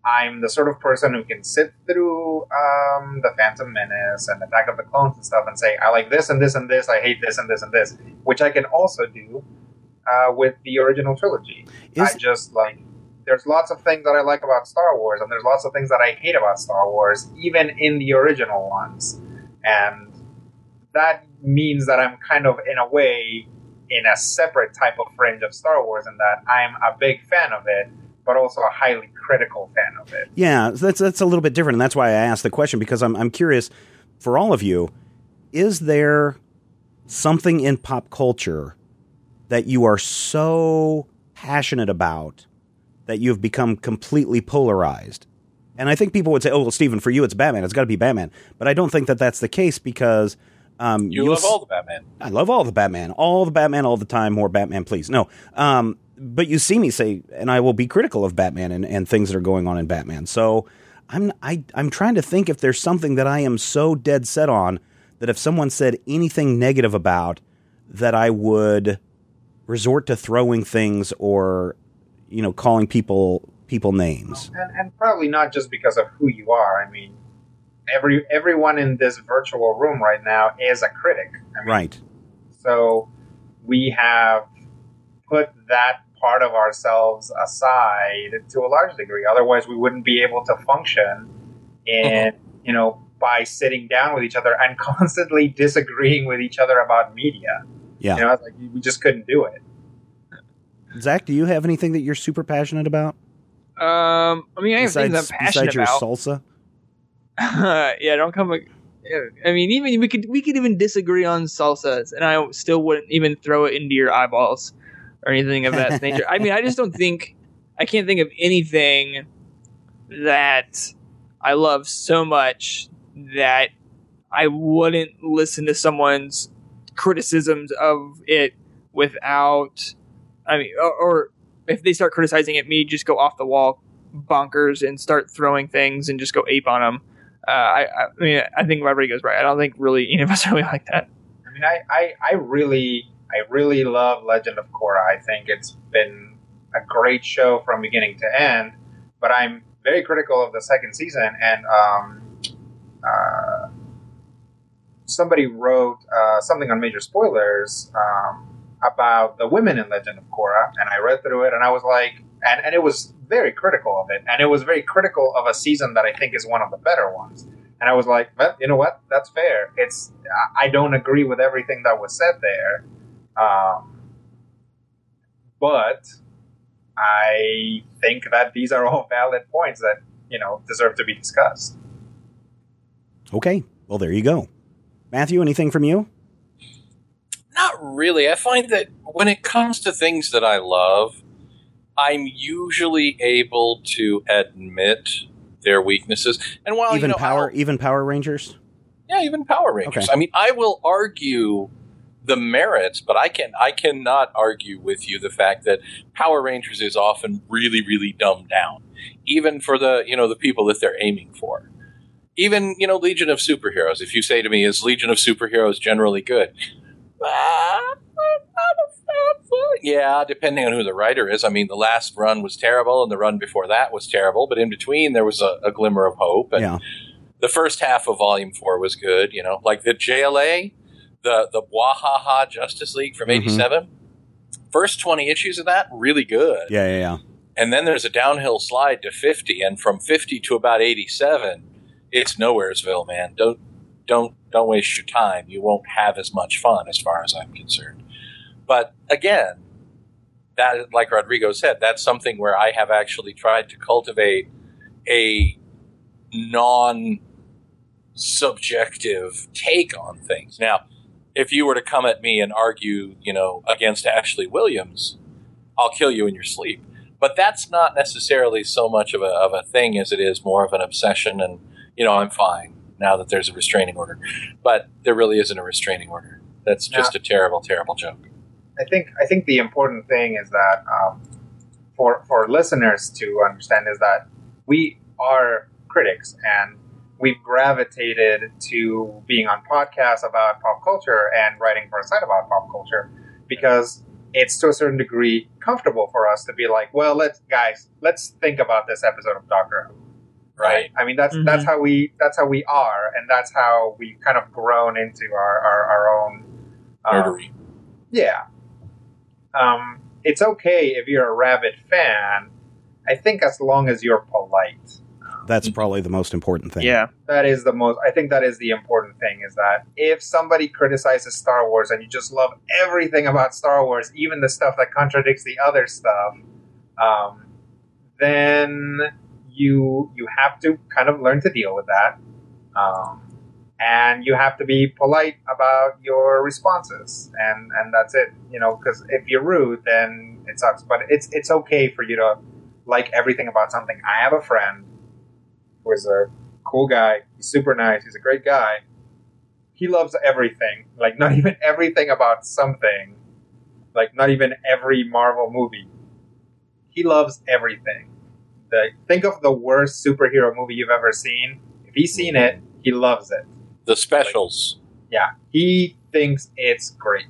I'm the sort of person who can sit through um, the Phantom Menace and Attack of the Clones and stuff and say I like this and this and this, I hate this and this and this, which I can also do uh, with the original trilogy. Is- I just like there's lots of things that I like about Star Wars, and there's lots of things that I hate about Star Wars, even in the original ones. And that means that I'm kind of, in a way, in a separate type of fringe of Star Wars, in that I'm a big fan of it, but also a highly critical fan of it. Yeah, that's that's a little bit different, and that's why I asked the question because I'm I'm curious for all of you. Is there something in pop culture that you are so passionate about that you've become completely polarized. And I think people would say, "Oh, well, Stephen, for you, it's Batman. It's got to be Batman." But I don't think that that's the case because um, you love all the Batman. I love all the Batman, all the Batman, all the time. More Batman, please. No, um, but you see me say, and I will be critical of Batman and, and things that are going on in Batman. So I'm I, I'm trying to think if there's something that I am so dead set on that if someone said anything negative about, that I would resort to throwing things or you know, calling people people names. And, and probably not just because of who you are. I mean, every everyone in this virtual room right now is a critic. I mean, right. So we have put that part of ourselves aside to a large degree. Otherwise, we wouldn't be able to function in, mm-hmm. you know, by sitting down with each other and constantly disagreeing with each other about media. Yeah. You know, like we just couldn't do it. Zach, do you have anything that you're super passionate about? Um, I mean, I have besides, things I'm passionate besides your about. salsa. yeah, don't come. I mean, even we could we could even disagree on salsas, and I still wouldn't even throw it into your eyeballs or anything of that nature. I mean, I just don't think I can't think of anything that I love so much that I wouldn't listen to someone's criticisms of it without I mean, or, or if they start criticizing it, me just go off the wall bonkers and start throwing things and just go ape on them. Uh, I, I, mean, I think Rodrigo's right. I don't think really any of us really like that. I mean, I, I, I really, I really love Legend of Korra. I think it's been a great show from beginning to end. But I'm very critical of the second season, and um, uh, somebody wrote uh, something on major spoilers. Um, about the women in Legend of Korra, and I read through it, and I was like, and, and it was very critical of it, and it was very critical of a season that I think is one of the better ones. And I was like, well, you know what? That's fair. It's I don't agree with everything that was said there, um, but I think that these are all valid points that you know deserve to be discussed. Okay, well there you go. Matthew, anything from you? Not really. I find that when it comes to things that I love, I'm usually able to admit their weaknesses. And while even you know, power, even Power Rangers. Yeah, even Power Rangers. Okay. I mean, I will argue the merits, but I can I cannot argue with you the fact that Power Rangers is often really really dumbed down, even for the you know the people that they're aiming for. Even you know Legion of Superheroes. If you say to me, "Is Legion of Superheroes generally good?" Yeah, depending on who the writer is. I mean, the last run was terrible, and the run before that was terrible. But in between, there was a, a glimmer of hope. And Yeah. the first half of Volume Four was good. You know, like the JLA, the the Wahaha Justice League from Mhm. '87. First twenty issues of that really good, Yeah, yeah, yeah. and then there's a downhill slide to fifty, and from fifty to about eighty-seven, it's nowheresville, man. Don't don't don't waste your time. You won't have as much fun, as far as I'm concerned. But again, that like Rodrigo said, that's something where I have actually tried to cultivate a non subjective take on things. Now, if you were to come at me and argue, you know, against Ashley Williams, I'll kill you in your sleep. But that's not necessarily so much of a, of a thing as it is more of an obsession. And, you know, I'm fine now that there's a restraining order. But there really isn't a restraining order. That's just a terrible, terrible joke. I think I think the important thing is that um, for for listeners to understand is that we are critics and we've gravitated to being on podcasts about pop culture and writing for a site about pop culture because it's to a certain degree comfortable for us to be like, well, let's guys, let's think about this episode of Doctor Who. Right. I mean, that's Mhm. that's how we that's how we are, and that's how we've kind of grown into our our, our own um, Nerdery. yeah. Um, it's okay if you're a rabid fan. I think as long as you're polite. That's probably the most important thing. Yeah. That is the most. I think that is the important thing. Is that if somebody criticizes Star Wars and you just love everything about Star Wars, even the stuff that contradicts the other stuff, um, then you you have to kind of learn to deal with that, um, and you have to be polite about your responses, and and that's it. You know, because if you're rude, then it sucks. But it's it's okay for you to like everything about something. I have a friend who is a cool guy. He's super nice. He's a great guy. He loves everything. Like not even everything about something. Like not even every Marvel movie. He loves everything. The, think of the worst superhero movie you've ever seen. If he's seen it, he loves it. The specials. Yeah, he thinks it's great.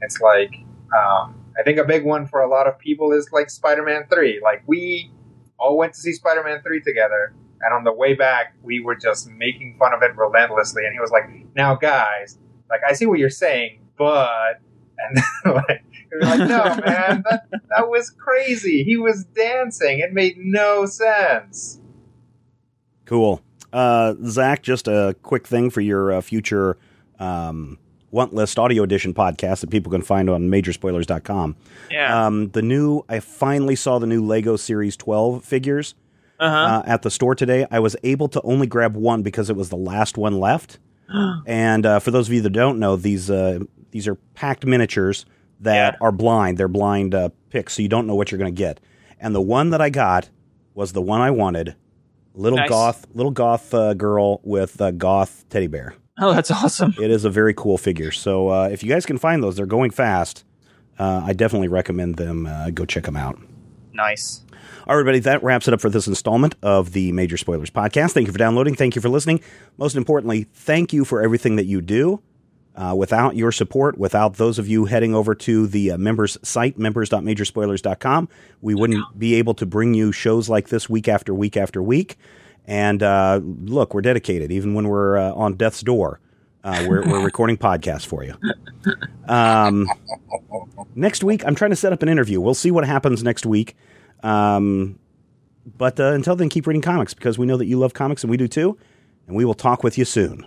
It's like um, I think a big one for a lot of people is like Spider-Man Three. Like we all went to see Spider-Man Three together, and on the way back, we were just making fun of it relentlessly. And he was like, "Now, guys, like I see what you're saying, but," and like we were like, "No, man, that that was crazy. He was dancing. It made no sense." Cool. Uh, Zach, just a quick thing for your uh, future um, Want List Audio Edition podcast that people can find on majorspoilers.com. Yeah. Um, the new, I finally saw the new Lego Series 12 figures Uh huh. uh, at the store today. I was able to only grab one because it was the last one left. and uh, for those of you that don't know, these uh, these are packed miniatures that Yeah. are blind. They're blind uh, picks, so you don't know what you're going to get. And the one that I got was the one I wanted. Little Nice. goth, little goth uh, girl with a goth teddy bear. oh, that's awesome. It is a very cool figure. So uh, if you guys can find those, they're going fast. Uh, I definitely recommend them. Uh, go check them out. Nice. All right, everybody, that wraps it up for this installment of the Major Spoilers Podcast. Thank you for downloading. Thank you for listening. Most importantly, thank you for everything that you do. Uh, without your support, without those of you heading over to the uh, members site, members.majorspoilers.com, we wouldn't be able to bring you shows like this week after week after week. And uh, look, we're dedicated, even when we're uh, on death's door. Uh, we're, we're recording podcasts for you. Um, next week, I'm trying to set up an interview. We'll see what happens next week. Um, but uh, until then, keep reading comics because we know that you love comics and we do too. And we will talk with you soon.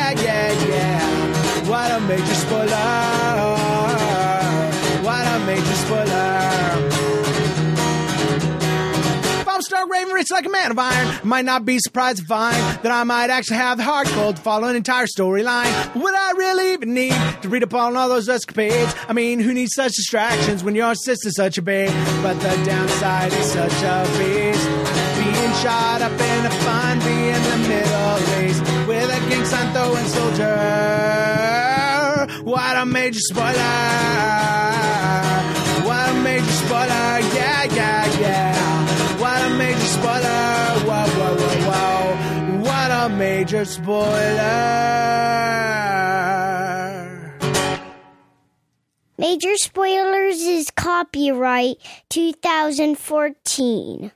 A major spoiler. What a major spoiler. If I'm Stark Raven rich like a man of iron, might not be surprised to find that I might actually have the hard cold to follow an entire storyline. Would I really even need to read up on all those escapades? I mean, who needs such distractions when your sister's such a babe? But the downside is such a beast. Being shot up in a fun in the Middle East with a gang sign throwing soldier. What a major spoiler! What a major spoiler! Yeah, yeah, yeah! What a major spoiler! Whoa, whoa, whoa, whoa! What a major spoiler! Major Spoilers is copyright 2014.